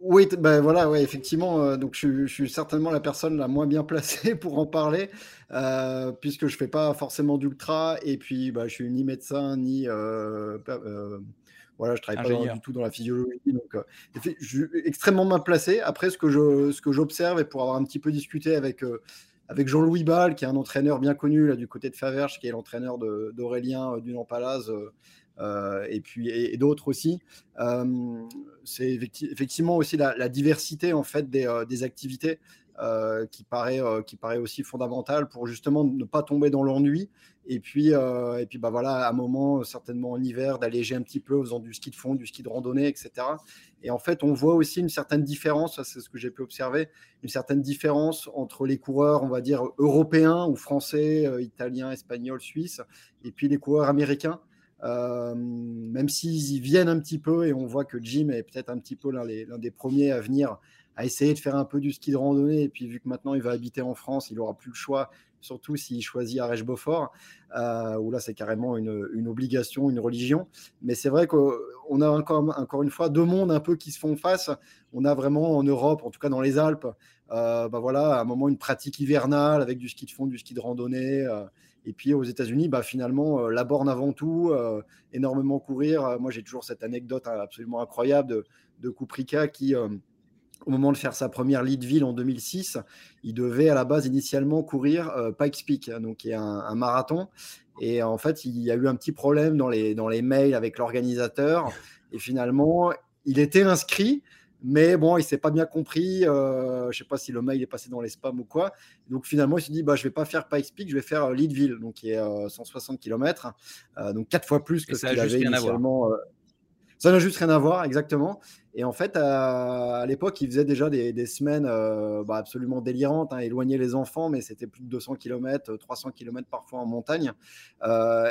Oui, ben voilà, ouais, effectivement. Euh, donc, je, suis certainement la personne la moins bien placée pour en parler, euh, puisque je fais pas forcément d'ultra, et puis bah, je suis ni médecin ni euh, voilà, je travaille pas du tout dans la physiologie, donc je suis extrêmement mal placé. Après, ce que je, ce que j'observe, et pour avoir un petit peu discuté avec avec Jean-Louis Ball, qui est un entraîneur bien connu là du côté de Faverges, qui est l'entraîneur d'Aurélien du Lampalaz euh, et puis et, d'autres aussi. Euh, c'est effectivement aussi la, diversité en fait des, euh, activités qui, paraît, qui paraît aussi fondamentale pour justement ne pas tomber dans l'ennui. Et puis, et puis bah voilà, à un moment, certainement en hiver, d'alléger un petit peu en faisant du ski de fond, du ski de randonnée, etc. Et en fait, on voit aussi une certaine différence, c'est ce que j'ai pu observer, une certaine différence entre les coureurs, on va dire, européens ou français, italiens, espagnols, suisses, et puis les coureurs américains. Euh, même s'ils y viennent un petit peu et on voit que Jim est peut-être un petit peu l'un des premiers à venir à essayer de faire un peu du ski de randonnée. Et puis, vu que maintenant il va habiter en France, il n'aura plus le choix, surtout s'il choisit Arèche-Beaufort, euh, où là c'est carrément une, obligation, une religion. Mais c'est vrai qu'on a encore, encore une fois deux mondes un peu qui se font face. On a vraiment en Europe, en tout cas dans les Alpes, euh, bah voilà, à un moment une pratique hivernale avec du ski de fond, du ski de randonnée. Euh, et puis aux États-Unis, bah, finalement, euh, la borne avant tout, euh, énormément courir. Euh, moi, j'ai toujours cette anecdote hein, absolument incroyable de, de qui, au moment de faire sa première Leadville en 2006, il devait à la base initialement courir Pikes Peak, hein, donc qui est un, marathon. Et en fait, il y a eu un petit problème dans les, dans les mails avec l'organisateur. Et finalement, il était inscrit, mais bon, il s'est pas bien compris. Euh, je sais pas si le mail est passé dans les spams ou quoi. Donc finalement, il s'est dit, bah, je vais pas faire Pikes Peak, je vais faire euh, Leadville, donc qui est 160 euh, km, euh, donc quatre fois plus que ce qu'il avait initialement. Ça n'a juste rien à voir, exactement. Et en fait, à, l'époque, il faisait déjà des, semaines bah, absolument délirantes, hein, éloigner les enfants, mais c'était plus de 200 km, 300 km parfois en montagne.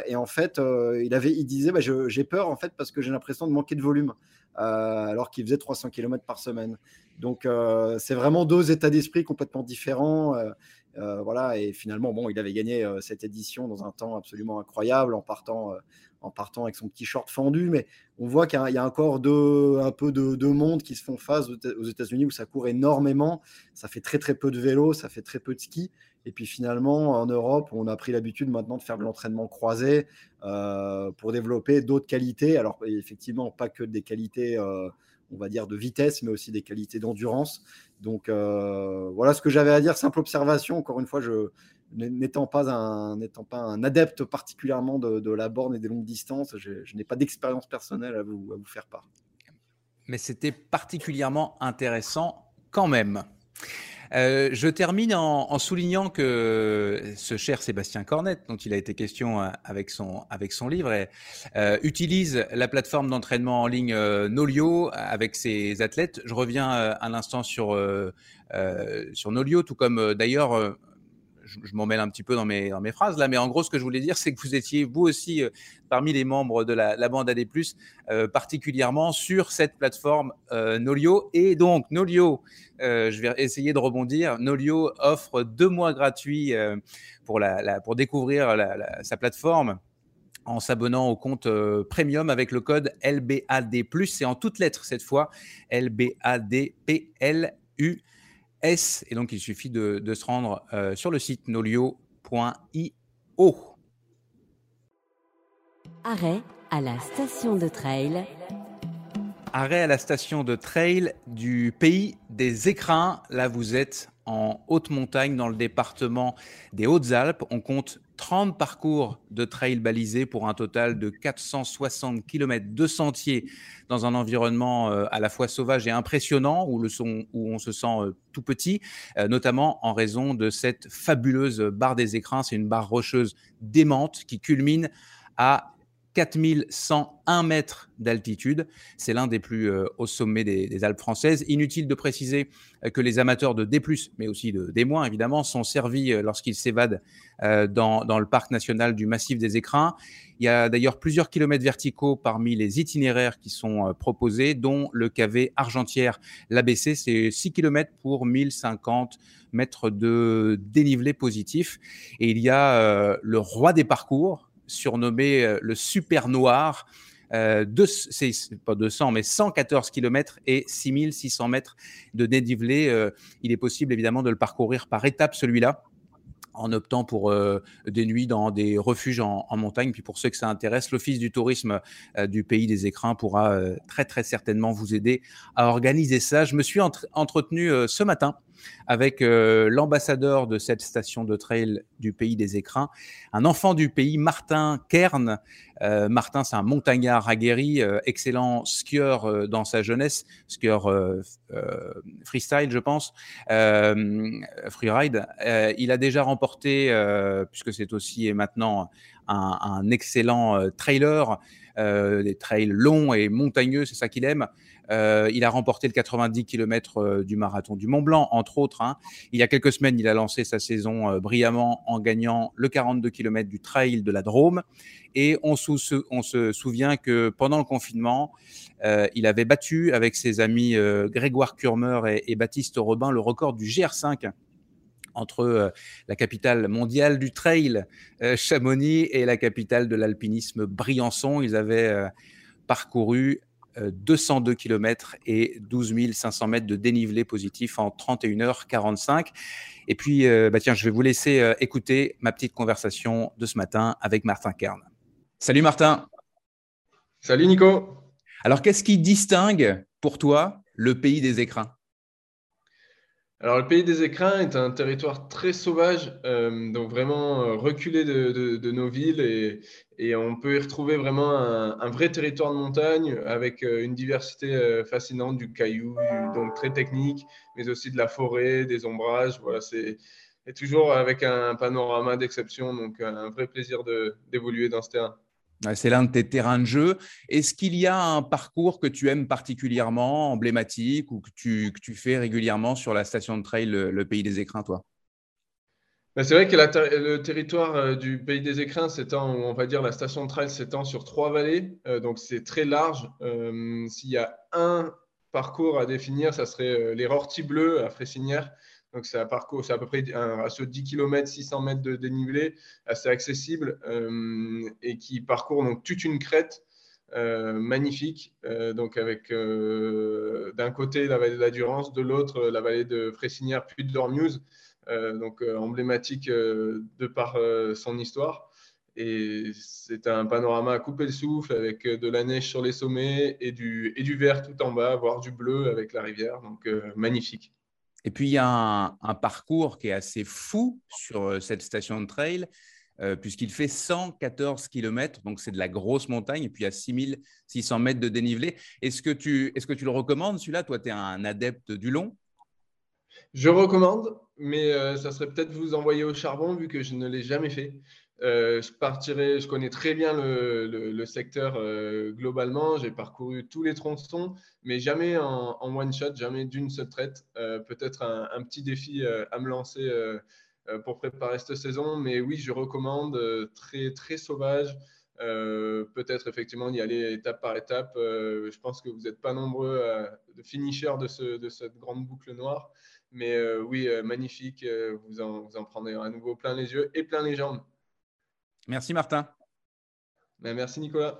et en fait, il, avait, il disait, bah, j'ai peur en fait parce que j'ai l'impression de manquer de volume. Euh, alors qu'il faisait 300 km par semaine. Donc, euh, c'est vraiment deux états d'esprit complètement différents. Euh, voilà, et finalement, bon, il avait gagné cette édition dans un temps absolument incroyable en partant, en partant avec son petit short fendu. Mais on voit qu'il y, a encore un peu de, de, monde qui se font face aux États-Unis où ça court énormément. Ça fait très très peu de vélo, ça fait très peu de ski. Et puis finalement, en Europe, on a pris l'habitude maintenant de faire de l'entraînement croisé euh, pour développer d'autres qualités. Alors effectivement, pas que des qualités, euh, on va dire, de vitesse, mais aussi des qualités d'endurance. Donc euh, voilà ce que j'avais à dire. Simple observation. Encore une fois, je n'étant pas un n'étant pas un adepte particulièrement de, la borne et des longues distances, je, n'ai pas d'expérience personnelle à vous, à vous faire part. Mais c'était particulièrement intéressant quand même. Euh, je termine en, soulignant que ce cher Sébastien Cornette, dont il a été question euh, avec son, avec son livre, euh, utilise la plateforme d'entraînement en ligne Nolio avec ses athlètes. Je reviens à l'instant sur, sur Nolio, tout comme d'ailleurs je, m'en mêle un petit peu dans mes, phrases là, mais en gros, ce que je voulais dire, c'est que vous étiez vous aussi euh, parmi les membres de la, bande AD+, euh, particulièrement sur cette plateforme euh, Nolio. Et donc, Nolio, je vais essayer de rebondir, Nolio offre deux mois gratuits pour découvrir sa plateforme en s'abonnant au compte premium avec le code LBAD+, c'est en toutes lettres cette fois, LBADPLU. S. Et donc, il suffit de, se rendre euh, sur le site nolio.io. Arrêt à la station de trail. Arrêt à la station de trail du pays des écrins. Là, vous êtes en haute montagne dans le département des Hautes-Alpes. On compte 30 parcours de trail balisés pour un total de 460 km de sentiers dans un environnement euh, à la fois sauvage et impressionnant où, le son, où on se sent euh, tout petit, euh, notamment en raison de cette fabuleuse barre des écrins. C'est une barre rocheuse démente qui culmine à 4101 mètres d'altitude. C'est l'un des plus euh, hauts sommets des, Alpes françaises. Inutile de préciser euh, que les amateurs de D, mais aussi de D, évidemment, sont servis euh, lorsqu'ils s'évadent dans, le parc national du Massif des Écrins. Il y a d'ailleurs plusieurs kilomètres verticaux parmi les itinéraires qui sont proposés, dont le KV Argentière. L'ABC, c'est 6 km pour 1050 mètres de dénivelé positif. Et il y a le roi des parcours, surnommé euh, le Super Noir. Euh, c'est pas 200, mais 114 km et 6600 mètres de dénivelé. Euh, il est possible évidemment de le parcourir par étapes, celui-là en optant pour euh, des nuits dans des refuges en, montagne. Puis pour ceux que ça intéresse, l'Office du tourisme du pays des écrins pourra très très certainement vous aider à organiser ça. Je me suis entretenu ce matin avec euh, l'ambassadeur de cette station de trail du pays des écrins, un enfant du pays, Martin Kern. Euh, Martin, c'est un montagnard aguerri, euh, excellent skieur dans sa jeunesse, skieur freestyle, je pense, freeride. il a déjà remporté, puisque c'est aussi et maintenant un, un excellent trailer, des trails longs et montagneux, c'est ça qu'il aime. Euh, il a remporté le 90 km euh, du marathon du Mont Blanc, entre autres. Hein. Il y a quelques semaines, il a lancé sa saison euh, brillamment en gagnant le 42 km du trail de la Drôme. Et on, se souvient que pendant le confinement, il avait battu avec ses amis Grégoire Kurmer et, Baptiste Robin le record du GR5 entre la capitale mondiale du trail, Chamonix, et la capitale de l'alpinisme, Briançon. Ils avaient parcouru 202 km et 12 500 mètres de dénivelé positif en 31h45. Et puis, euh, bah tiens, je vais vous laisser euh, écouter ma petite conversation de ce matin avec Martin Kern. Salut Martin. Salut Nico. Alors, qu'est-ce qui distingue pour toi le pays des écrins? Alors, le pays des écrins est un territoire très sauvage, euh, donc vraiment euh, reculé de, nos villes et, on peut y retrouver vraiment un, vrai territoire de montagne avec euh, une diversité fascinante du caillou, donc très technique, mais aussi de la forêt, des ombrages. Voilà, c'est toujours avec un panorama d'exception, donc un vrai plaisir d'évoluer dans ce terrain. C'est l'un de tes terrains de jeu. Est-ce qu'il y a un parcours que tu aimes particulièrement, emblématique, ou que tu, fais régulièrement sur la station de trail Le, Pays des Écrins, toi? Bah, c'est vrai que le territoire euh, du Pays des Écrins s'étend, on va dire la station de trail s'étend sur trois vallées, euh, donc c'est très large. Euh, s'il y a un parcours à définir, ça serait les Rorties Bleues à Fressinière, c'est un parcours, c'est à peu près un ratio de 10 km, 600 mètres de dénivelé, assez accessible euh, et qui parcourt donc toute une crête euh, magnifique. Euh, donc, avec d'un côté la vallée de la Durance, de l'autre la vallée de Fressinière puis de Dormuse, donc emblématique de par son histoire. Et c'est un panorama à couper le souffle avec de la neige sur les sommets et du, et du vert tout en bas, voire du bleu avec la rivière. Donc, magnifique. Et puis, il y a un, parcours qui est assez fou sur euh, cette station de trail, euh, puisqu'il fait 114 km, donc c'est de la grosse montagne, et puis il y a 6600 mètres de dénivelé. Est-ce que, tu, est-ce que tu le recommandes, celui-là? Toi, tu es un adepte du long? Je recommande, mais ça serait peut-être vous envoyer au charbon vu que je ne l'ai jamais fait. Euh, je partirai, je connais très bien le, secteur euh, globalement. J'ai parcouru tous les tronçons, mais jamais en, one shot, jamais d'une seule traite. Euh, peut-être un, petit défi à me lancer pour préparer cette saison, mais oui, je recommande très très sauvage. peut-être effectivement y aller étape par étape. je pense que vous n'êtes pas nombreux de ce, de, cette grande boucle noire, mais oui, magnifique. vous, en, vous en prendrez à nouveau plein les yeux et plein les jambes. Merci Martin. Ben, merci Nicolas.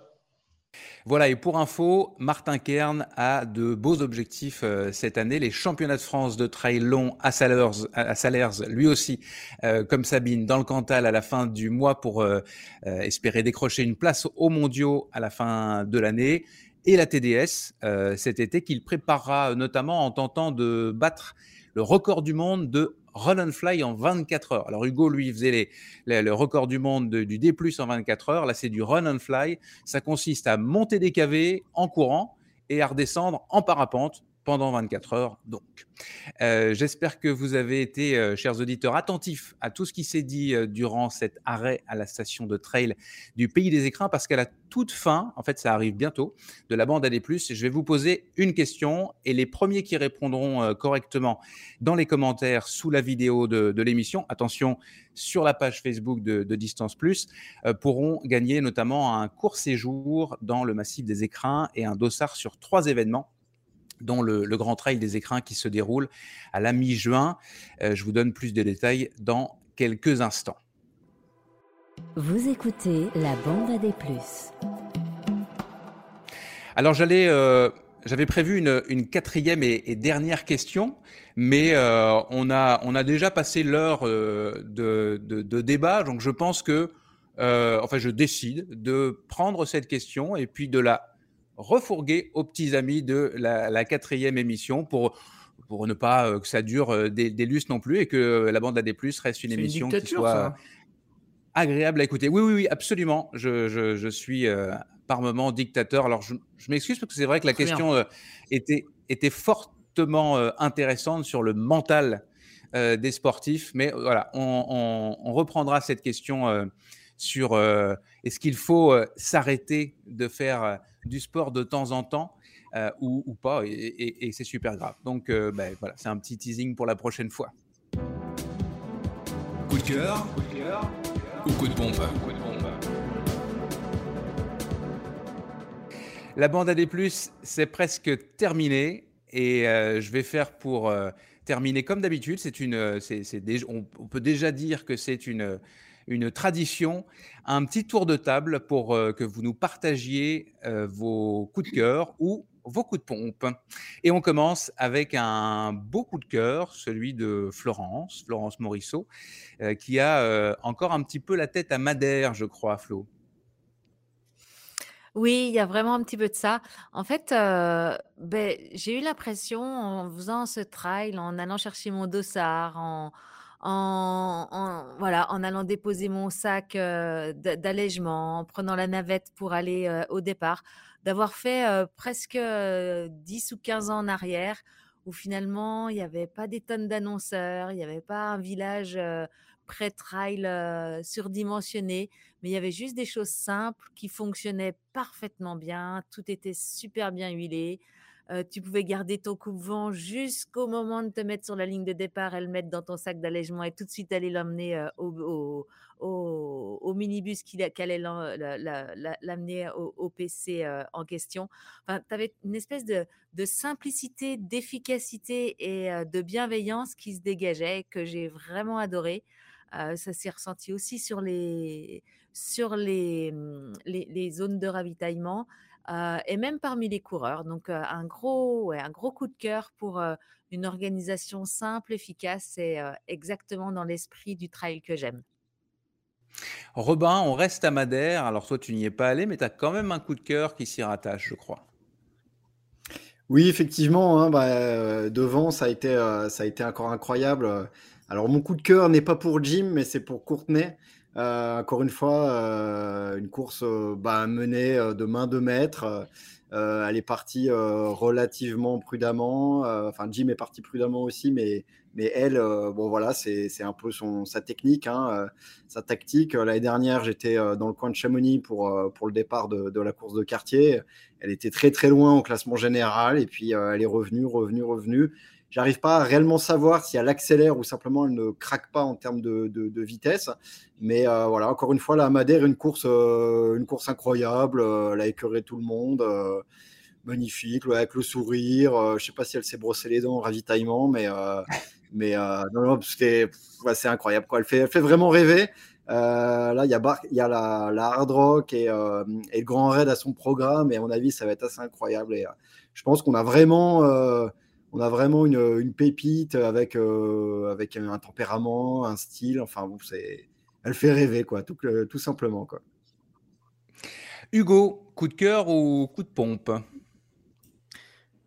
Voilà, et pour info, Martin Kern a de beaux objectifs euh, cette année. Les championnats de France de trail long à Salers, à lui aussi, euh, comme Sabine, dans le Cantal à la fin du mois pour euh, espérer décrocher une place aux mondiaux à la fin de l'année. Et la TDS cet été qu'il préparera notamment en tentant de battre le record du monde de run and fly en 24 heures. Alors Hugo, lui, faisait le record du monde du D+, en 24 heures. Là, c'est du run and fly. Ça consiste à monter des cavés en courant et à redescendre en parapente pendant 24 heures donc. Euh, j'espère que vous avez été, euh, chers auditeurs, attentifs à tout ce qui s'est dit euh, durant cet arrêt à la station de trail du Pays des Écrins, parce qu'à la toute fin, en fait ça arrive bientôt, de la bande AD+, je vais vous poser une question et les premiers qui répondront correctement dans les commentaires sous la vidéo de, l'émission, attention, sur la page Facebook de, de Distance Plus, pourront gagner notamment un court séjour dans le massif des Écrins et un dossard sur trois événements dont le, Grand Trail des Écrins qui se déroule à la mi-juin. Euh, je vous donne plus de détails dans quelques instants. Vous écoutez la bande à des plus. Alors j'allais, euh, j'avais prévu une, quatrième et, dernière question, mais euh, on, a, on a déjà passé l'heure de, de, débat, donc je pense que, enfin je décide de prendre cette question et puis de la refourguer aux petits amis de la, quatrième émission pour, pour ne pas euh, que ça dure euh, des, des lustres non plus et que la bande AD+, reste une émission qui soit agréable à écouter. Oui, oui, oui, absolument. Je, je, suis euh, par moment dictateur. Alors, je, m'excuse parce que c'est vrai que la question était, était fortement intéressante sur le mental des sportifs. Mais voilà, on, on, reprendra cette question sur est-ce qu'il faut s'arrêter de faire du sport de temps en temps euh, ou, pas, et, c'est super grave. Donc euh, ben, voilà, c'est un petit teasing pour la prochaine fois. Coup de cœur, ou coup de pompe La bande AD+, c'est presque terminé et euh, je vais faire pour terminer comme d'habitude. C'est une, c'est, on, peut déjà dire que c'est une une tradition, un petit tour de table pour euh, que vous nous partagiez euh, vos coups de cœur ou vos coups de pompe. Et on commence avec un beau coup de cœur, celui de Florence, Florence Morisseau, euh, qui a encore un petit peu la tête à Madère, je crois, Flo. Oui, il y a vraiment un petit peu de ça. En fait, ben, j'ai eu l'impression, en faisant ce trail, en allant chercher mon dossard, en, en, voilà, en allant déposer mon sac d'allègement, en prenant la navette pour aller au départ, d'avoir fait presque 10 ou 15 ans en arrière, où finalement il n'y avait pas des tonnes d'annonceurs, il n'y avait pas un village pré-trail surdimensionné, mais il y avait juste des choses simples qui fonctionnaient parfaitement bien, tout était super bien huilé tu pouvais garder ton coupe-vent jusqu'au moment de te mettre sur la ligne de départ et le mettre dans ton sac d'allègement et tout de suite aller l'emmener au, minibus qui, allait l'amener au, PC en question. Enfin, tu avais une espèce de, simplicité, d'efficacité et de bienveillance qui se dégageait que j'ai vraiment adoré. ça s'est ressenti aussi sur les, sur les, mmh, les zones de ravitaillement. Euh, et même parmi les coureurs. Donc euh, un gros, un gros coup de cœur pour euh, une organisation simple, efficace et exactement dans l'esprit du trail que j'aime. Robin, on reste à Madère. Alors toi, tu n'y es pas allé, mais tu as quand même un coup de cœur qui s'y rattache, je crois. Oui, effectivement, hein, bah, devant, ça a, été, ça a été encore incroyable. Alors mon coup de cœur n'est pas pour Jim, mais c'est pour Courtenay. Euh, encore une fois, euh, une course euh, bah, menée de main de maître elle est partie relativement prudemment. Enfin, Jim est parti prudemment aussi, mais, mais elle, bon voilà, c'est un peu son, sa technique, hein, sa tactique. L'année dernière, j'étais dans le coin de Chamonix pour, pour le départ de, de, la course de quartier. Elle était très très loin au classement général et puis elle est revenue, revenue, revenue. J'arrive pas à réellement savoir si elle accélère ou simplement elle ne craque pas en termes de, de, vitesse. Mais euh, voilà, encore une fois, la Madère, une course, euh, une course incroyable. Euh, elle a écœuré tout le monde. magnifique, avec le sourire. je sais pas si elle s'est brossé les dents au ravitaillement, mais, mais non, c'est incroyable. Quoi. Elle, fait, elle fait vraiment rêver. là, il y a, y a la, la, Hard Rock et, et, le Grand Raid à son programme. Et à mon avis, ça va être assez incroyable. Et je pense qu'on a vraiment on a vraiment une, pépite avec, euh, avec un tempérament, un style. Enfin, bon, c'est, elle fait rêver, quoi, tout, tout simplement. Quoi. Hugo, coup de cœur ou coup de pompe?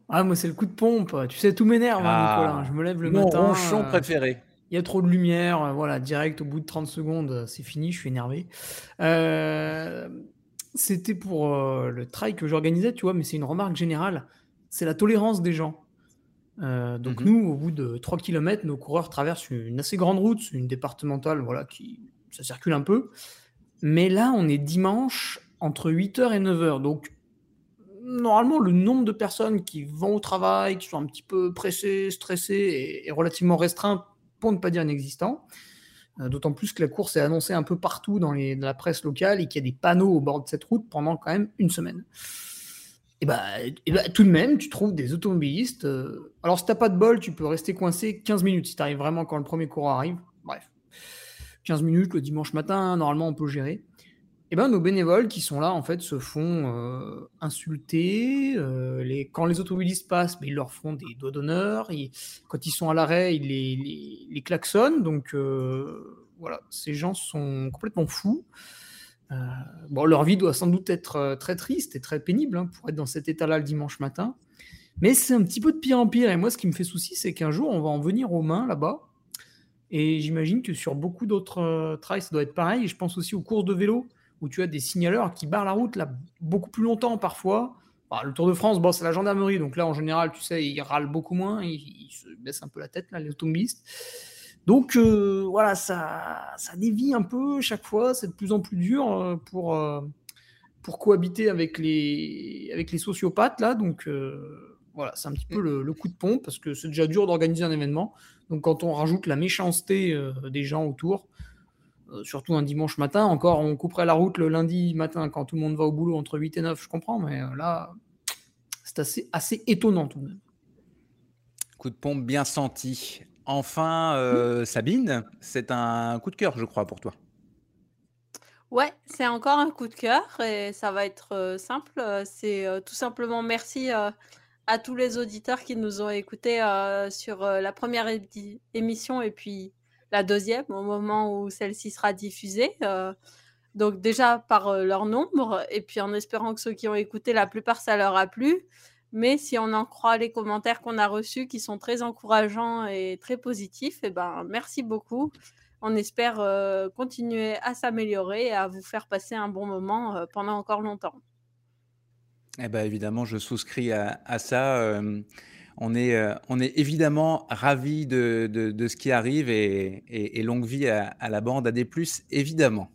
Ah, moi, c'est le coup de pompe. Tu sais, tout m'énerve, hein, ah, Nicolas. Je me lève le matin. Mon ronchon euh, préféré. Il y a trop de lumière. Euh, voilà, direct, au bout de 30 secondes, c'est fini. Je suis énervé. C'était pour le trail que j'organisais, tu vois, mais c'est une remarque générale. C'est la tolérance des gens. Euh, donc mmh nous, au bout de 3 km, nos coureurs traversent une assez grande route, une départementale, voilà, qui ça circule un peu. Mais là, on est dimanche entre 8h et 9h. Donc normalement, le nombre de personnes qui vont au travail, qui sont un petit peu pressées, stressées, est, relativement restreint, pour ne pas dire inexistant. Euh, d'autant plus que la course est annoncée un peu partout dans, les, dans la presse locale et qu'il y a des panneaux au bord de cette route pendant quand même une semaine et bah, bah, tout de même, tu trouves des automobilistes. Euh, alors, si t'as pas de bol, tu peux rester coincé 15 minutes si tu vraiment quand le premier coureur arrive. Bref, 15 minutes le dimanche matin, normalement, on peut gérer. Et ben, nos bénévoles qui sont là, en fait, se font euh, insulter. Euh, les... Quand les automobilistes passent, mais ils leur font des doigts d'honneur. Quand ils sont à l'arrêt, ils les, les, les klaxonnent. Donc, voilà, ces gens sont complètement fous. Euh, bon, leur vie doit sans doute être euh, très triste et très pénible hein, pour être dans cet état-là le dimanche matin. Mais c'est un petit peu de pire en pire. Et moi, ce qui me fait souci, c'est qu'un jour, on va en venir aux mains là-bas. Et j'imagine que sur beaucoup d'autres euh, trails, ça doit être pareil. Je pense aussi aux courses de vélo, où tu as des signaleurs qui barrent la route là beaucoup plus longtemps parfois. Bah, le Tour de France, bon, c'est la gendarmerie. Donc là, en général, tu sais, ils râlent beaucoup moins. Ils, ils se baissent un peu la tête, là, les automobilistes. Donc euh, voilà, ça, ça dévie un peu chaque fois, c'est de plus en plus dur euh, pour, euh, pour cohabiter avec les, avec les sociopathes là. Donc voilà, c'est un petit peu le, coup de pompe parce que c'est déjà dur d'organiser un événement. Donc quand on rajoute la méchanceté des gens autour, surtout un dimanche matin, encore on couperait la route le lundi matin quand tout le monde va au boulot entre 8 et 9, je comprends, mais là, c'est assez, assez étonnant tout de même. Coup de pompe bien senti. Enfin, euh, Sabine, c'est un coup de cœur, je crois, pour toi. Ouais, c'est encore un coup de cœur et ça va être euh, simple. Euh, c'est tout simplement merci à tous les auditeurs qui nous ont écoutés sur la première émission et puis la deuxième au moment où celle-ci sera diffusée. donc déjà par leur nombre et puis en espérant que ceux qui ont écouté, la plupart, ça leur a plu. Mais si on en croit les commentaires qu'on a reçus, qui sont très encourageants et très positifs, eh ben, merci beaucoup. On espère euh, continuer à s'améliorer et à vous faire passer un bon moment euh, pendant encore longtemps. Eh ben, évidemment, je souscris à, ça. Euh, on est, euh, on est évidemment ravis de, de, ce qui arrive et, longue vie à, la bande plus, évidemment.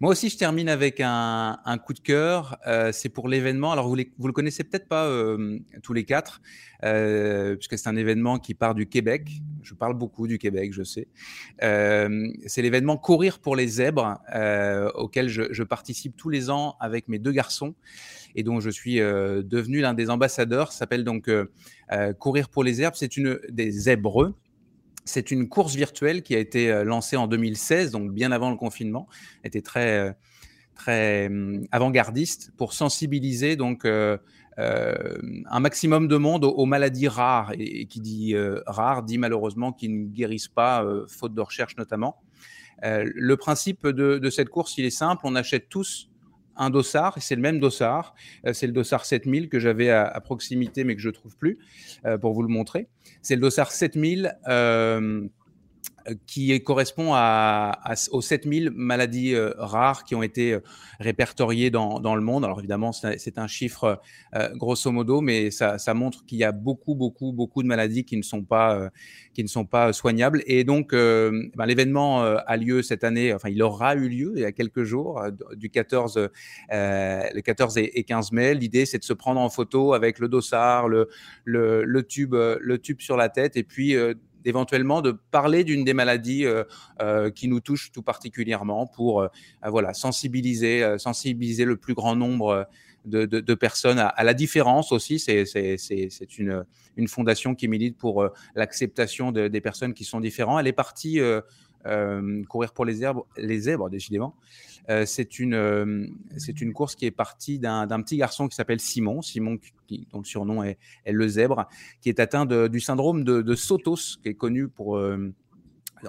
Moi aussi, je termine avec un, un coup de cœur. Euh, c'est pour l'événement. Alors, vous, ne vous le connaissez peut-être pas euh, tous les quatre, puisque c'est un événement qui part du Québec. Je parle beaucoup du Québec, je sais. c'est l'événement Courir pour les zèbres, auquel je, participe tous les ans avec mes deux garçons et dont je suis devenu l'un des ambassadeurs. S'appelle donc euh, courir pour les herbes, c'est une des zèbres. C'est une course virtuelle qui a été euh, lancée en 2016, donc bien avant le confinement. Elle était très, euh, très hum, avant-gardiste pour sensibiliser donc un maximum de monde aux, maladies rares et, qui dit rares dit malheureusement qui ne guérissent pas, faute de recherche notamment. le principe de, cette course, il est simple. On achète tous un dossard, et c'est le même dossard, euh, c'est le dossard 7000 que j'avais à, proximité mais que je trouve plus, euh, pour vous le montrer. C'est le dossard 7000 euh, euh, qui correspond à, à, aux 7000 maladies euh, rares qui ont été euh, répertoriées dans, le monde. Alors évidemment, c'est un chiffre grosso modo, mais ça, montre qu'il y a beaucoup, beaucoup, beaucoup de maladies qui ne sont pas, qui ne sont pas soignables. Et donc, ben, l'événement a lieu cette année, enfin, il aura eu lieu il y a quelques jours, du 14, le 14 et 15 mai. L'idée, c'est de se prendre en photo avec le dossard, le, tube, le tube sur la tête, et puis éventuellement de parler d'une des maladies euh, euh, qui nous touche tout particulièrement pour euh, voilà sensibiliser sensibiliser le plus grand nombre de, personnes à, la différence aussi. C'est une, une fondation qui milite pour l'acceptation de, des personnes qui sont différentes. Elle est partie courir pour les, zèbres, les zèbres, décidément. Euh, c'est une, euh, c'est une course qui est partie d'un petit garçon qui s'appelle Simon, Simon dont le surnom est, le zèbre, qui est atteint du syndrome de, Sotos, qui est connu pour, euh,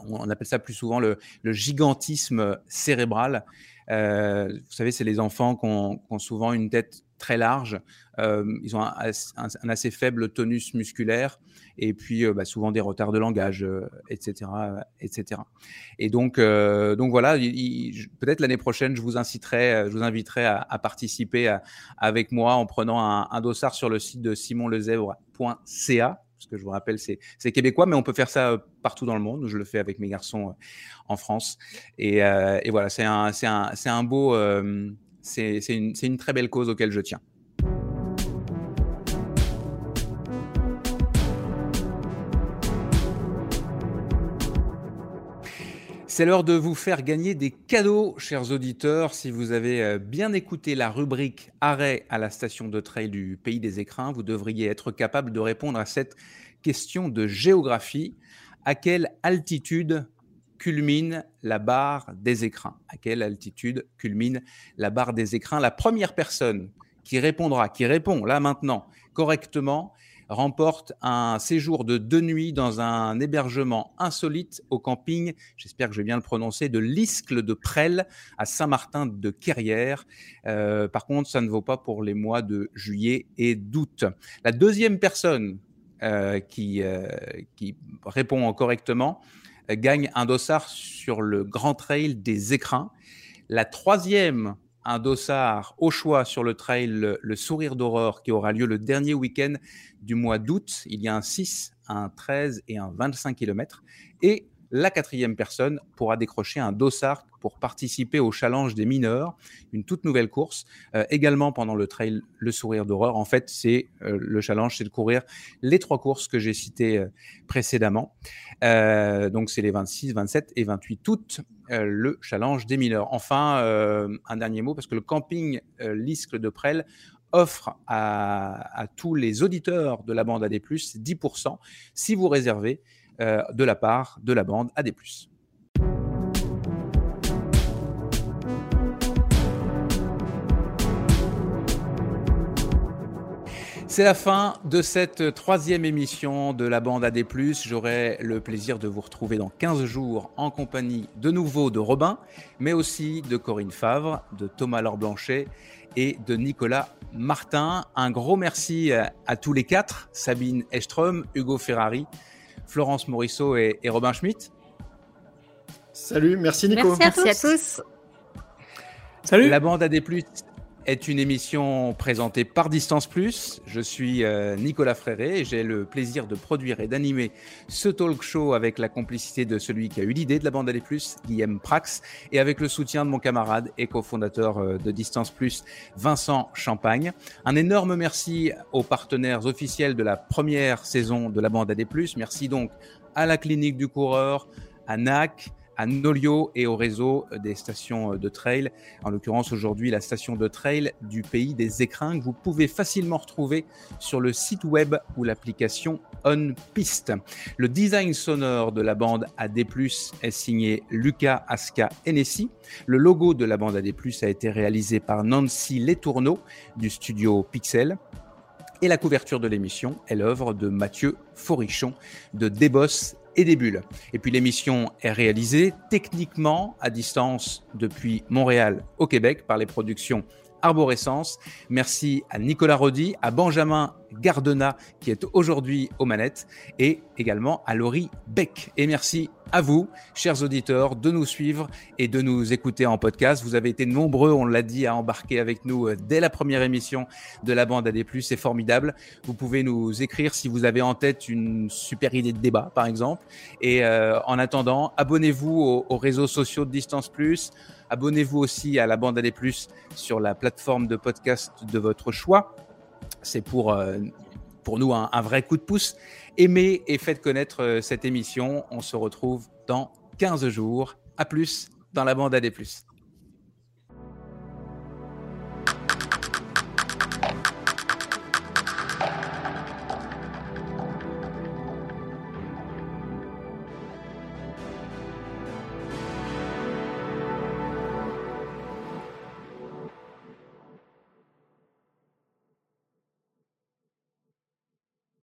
on appelle ça plus souvent le, gigantisme cérébral. vous savez, c'est les enfants qui ont, souvent une tête très large, ils ont un, assez faible tonus musculaire et puis bah, souvent des retards de langage, etc., etc. Et donc, donc voilà, peut-être l'année prochaine, je vous inciterai, je vous inviterai à, participer avec moi en prenant un, dossard sur le site de simonlezèbre.ca parce que je vous rappelle, c'est québécois, mais on peut faire ça partout dans le monde. Je le fais avec mes garçons en France. Et, et voilà, c'est un, un, un, beau, c'est une, très belle cause auquel je tiens. C'est l'heure de vous faire gagner des cadeaux, chers auditeurs. Si vous avez euh, bien écouté la rubrique Arrêt à la station de trail du Pays des Écrins, vous devriez être capable de répondre à cette question de géographie. À quelle altitude culmine la barre des écrins À quelle altitude culmine la barre des écrins? La première personne qui répondra, qui répond là maintenant correctement, remporte un séjour de deux nuits dans un hébergement insolite au camping, j'espère que je vais bien le prononcer, de l'Iscle de Presles à Saint-Martin de Querrières. Euh, par contre, ça ne vaut pas pour les mois de juillet et d'août. La deuxième personne euh, euh, qui répond correctement gagne un dossard sur le Grand Trail des Écrins. La troisième un dossard au choix sur le trail le, Sourire d'Aurore qui aura lieu le dernier week-end du mois d'août. Il y a un 6, un 13 et un 25 km. Et la quatrième personne pourra décrocher un dossard pour participer au challenge des mineurs, une toute nouvelle course, euh, également pendant le trail Le Sourire d'Horreur. En fait, c'est euh, le challenge, c'est de courir les trois courses que j'ai citées euh, précédemment. donc, c'est les 26, 27 et 28 août, le challenge des mineurs. Enfin, un dernier mot, parce que le camping L'Iscle de Presles offre à, à, tous les auditeurs de la bande AD+, 10% si vous réservez euh, de la part de la bande AD+. C'est la fin de cette troisième émission de la bande AD+. J'aurai le plaisir de vous retrouver dans 15 jours en compagnie de nouveau de Robin, mais aussi de Corinne Favre, de Thomas Laure Blanchet et de Nicolas Martin. Un gros merci à tous les quatre, Sabine Estrom, Hugo Ferrari, Florence Morisseau et, Robin Schmitt. Salut, merci Nico. Merci à, tous. Salut. La bande AD+, est une émission présentée par Distance Plus. Je suis euh, Nicolas Fréré et j'ai le plaisir de produire et d'animer ce talk show avec la complicité de celui qui a eu l'idée de la bande AD+, Guillaume Prax, et avec le soutien de mon camarade et cofondateur euh, de Distance Plus, Vincent Champagne. Un énorme merci aux partenaires officiels de la première saison de la bande AD+. Merci donc à la clinique du coureur, à NAC, à Nolio et au réseau des stations de trail. En l'occurrence, aujourd'hui, la station de trail du pays des écrins que vous pouvez facilement retrouver sur le site web ou l'application On Piste. Le design sonore de la bande AD+, est signé Lucas Aska Hennessy. Le logo de la bande AD+, a été réalisé par Nancy Letourneau du studio Pixel. Et la couverture de l'émission est l'œuvre de Mathieu Forichon de Débos et des bulles. Et puis l'émission est réalisée techniquement à distance depuis Montréal au Québec par les productions Arborescence. Merci à Nicolas Rodi, à Benjamin Gardena qui est aujourd'hui aux manettes et également à Laurie Beck. Et merci à vous, chers auditeurs, de nous suivre et de nous écouter en podcast. Vous avez été nombreux, on l'a dit, à embarquer avec nous euh, dès la première émission de la bande AD+. C'est formidable. Vous pouvez nous écrire si vous avez en tête une super idée de débat, par exemple. Et euh, en attendant, abonnez-vous aux, aux réseaux sociaux de Distance Plus. Abonnez-vous aussi à la bande AD+, sur la plateforme de podcast de votre choix. C'est pour, euh, pour nous un, vrai coup de pouce. Aimez et faites connaître euh, cette émission. On se retrouve dans 15 jours. À plus dans la bande AD+.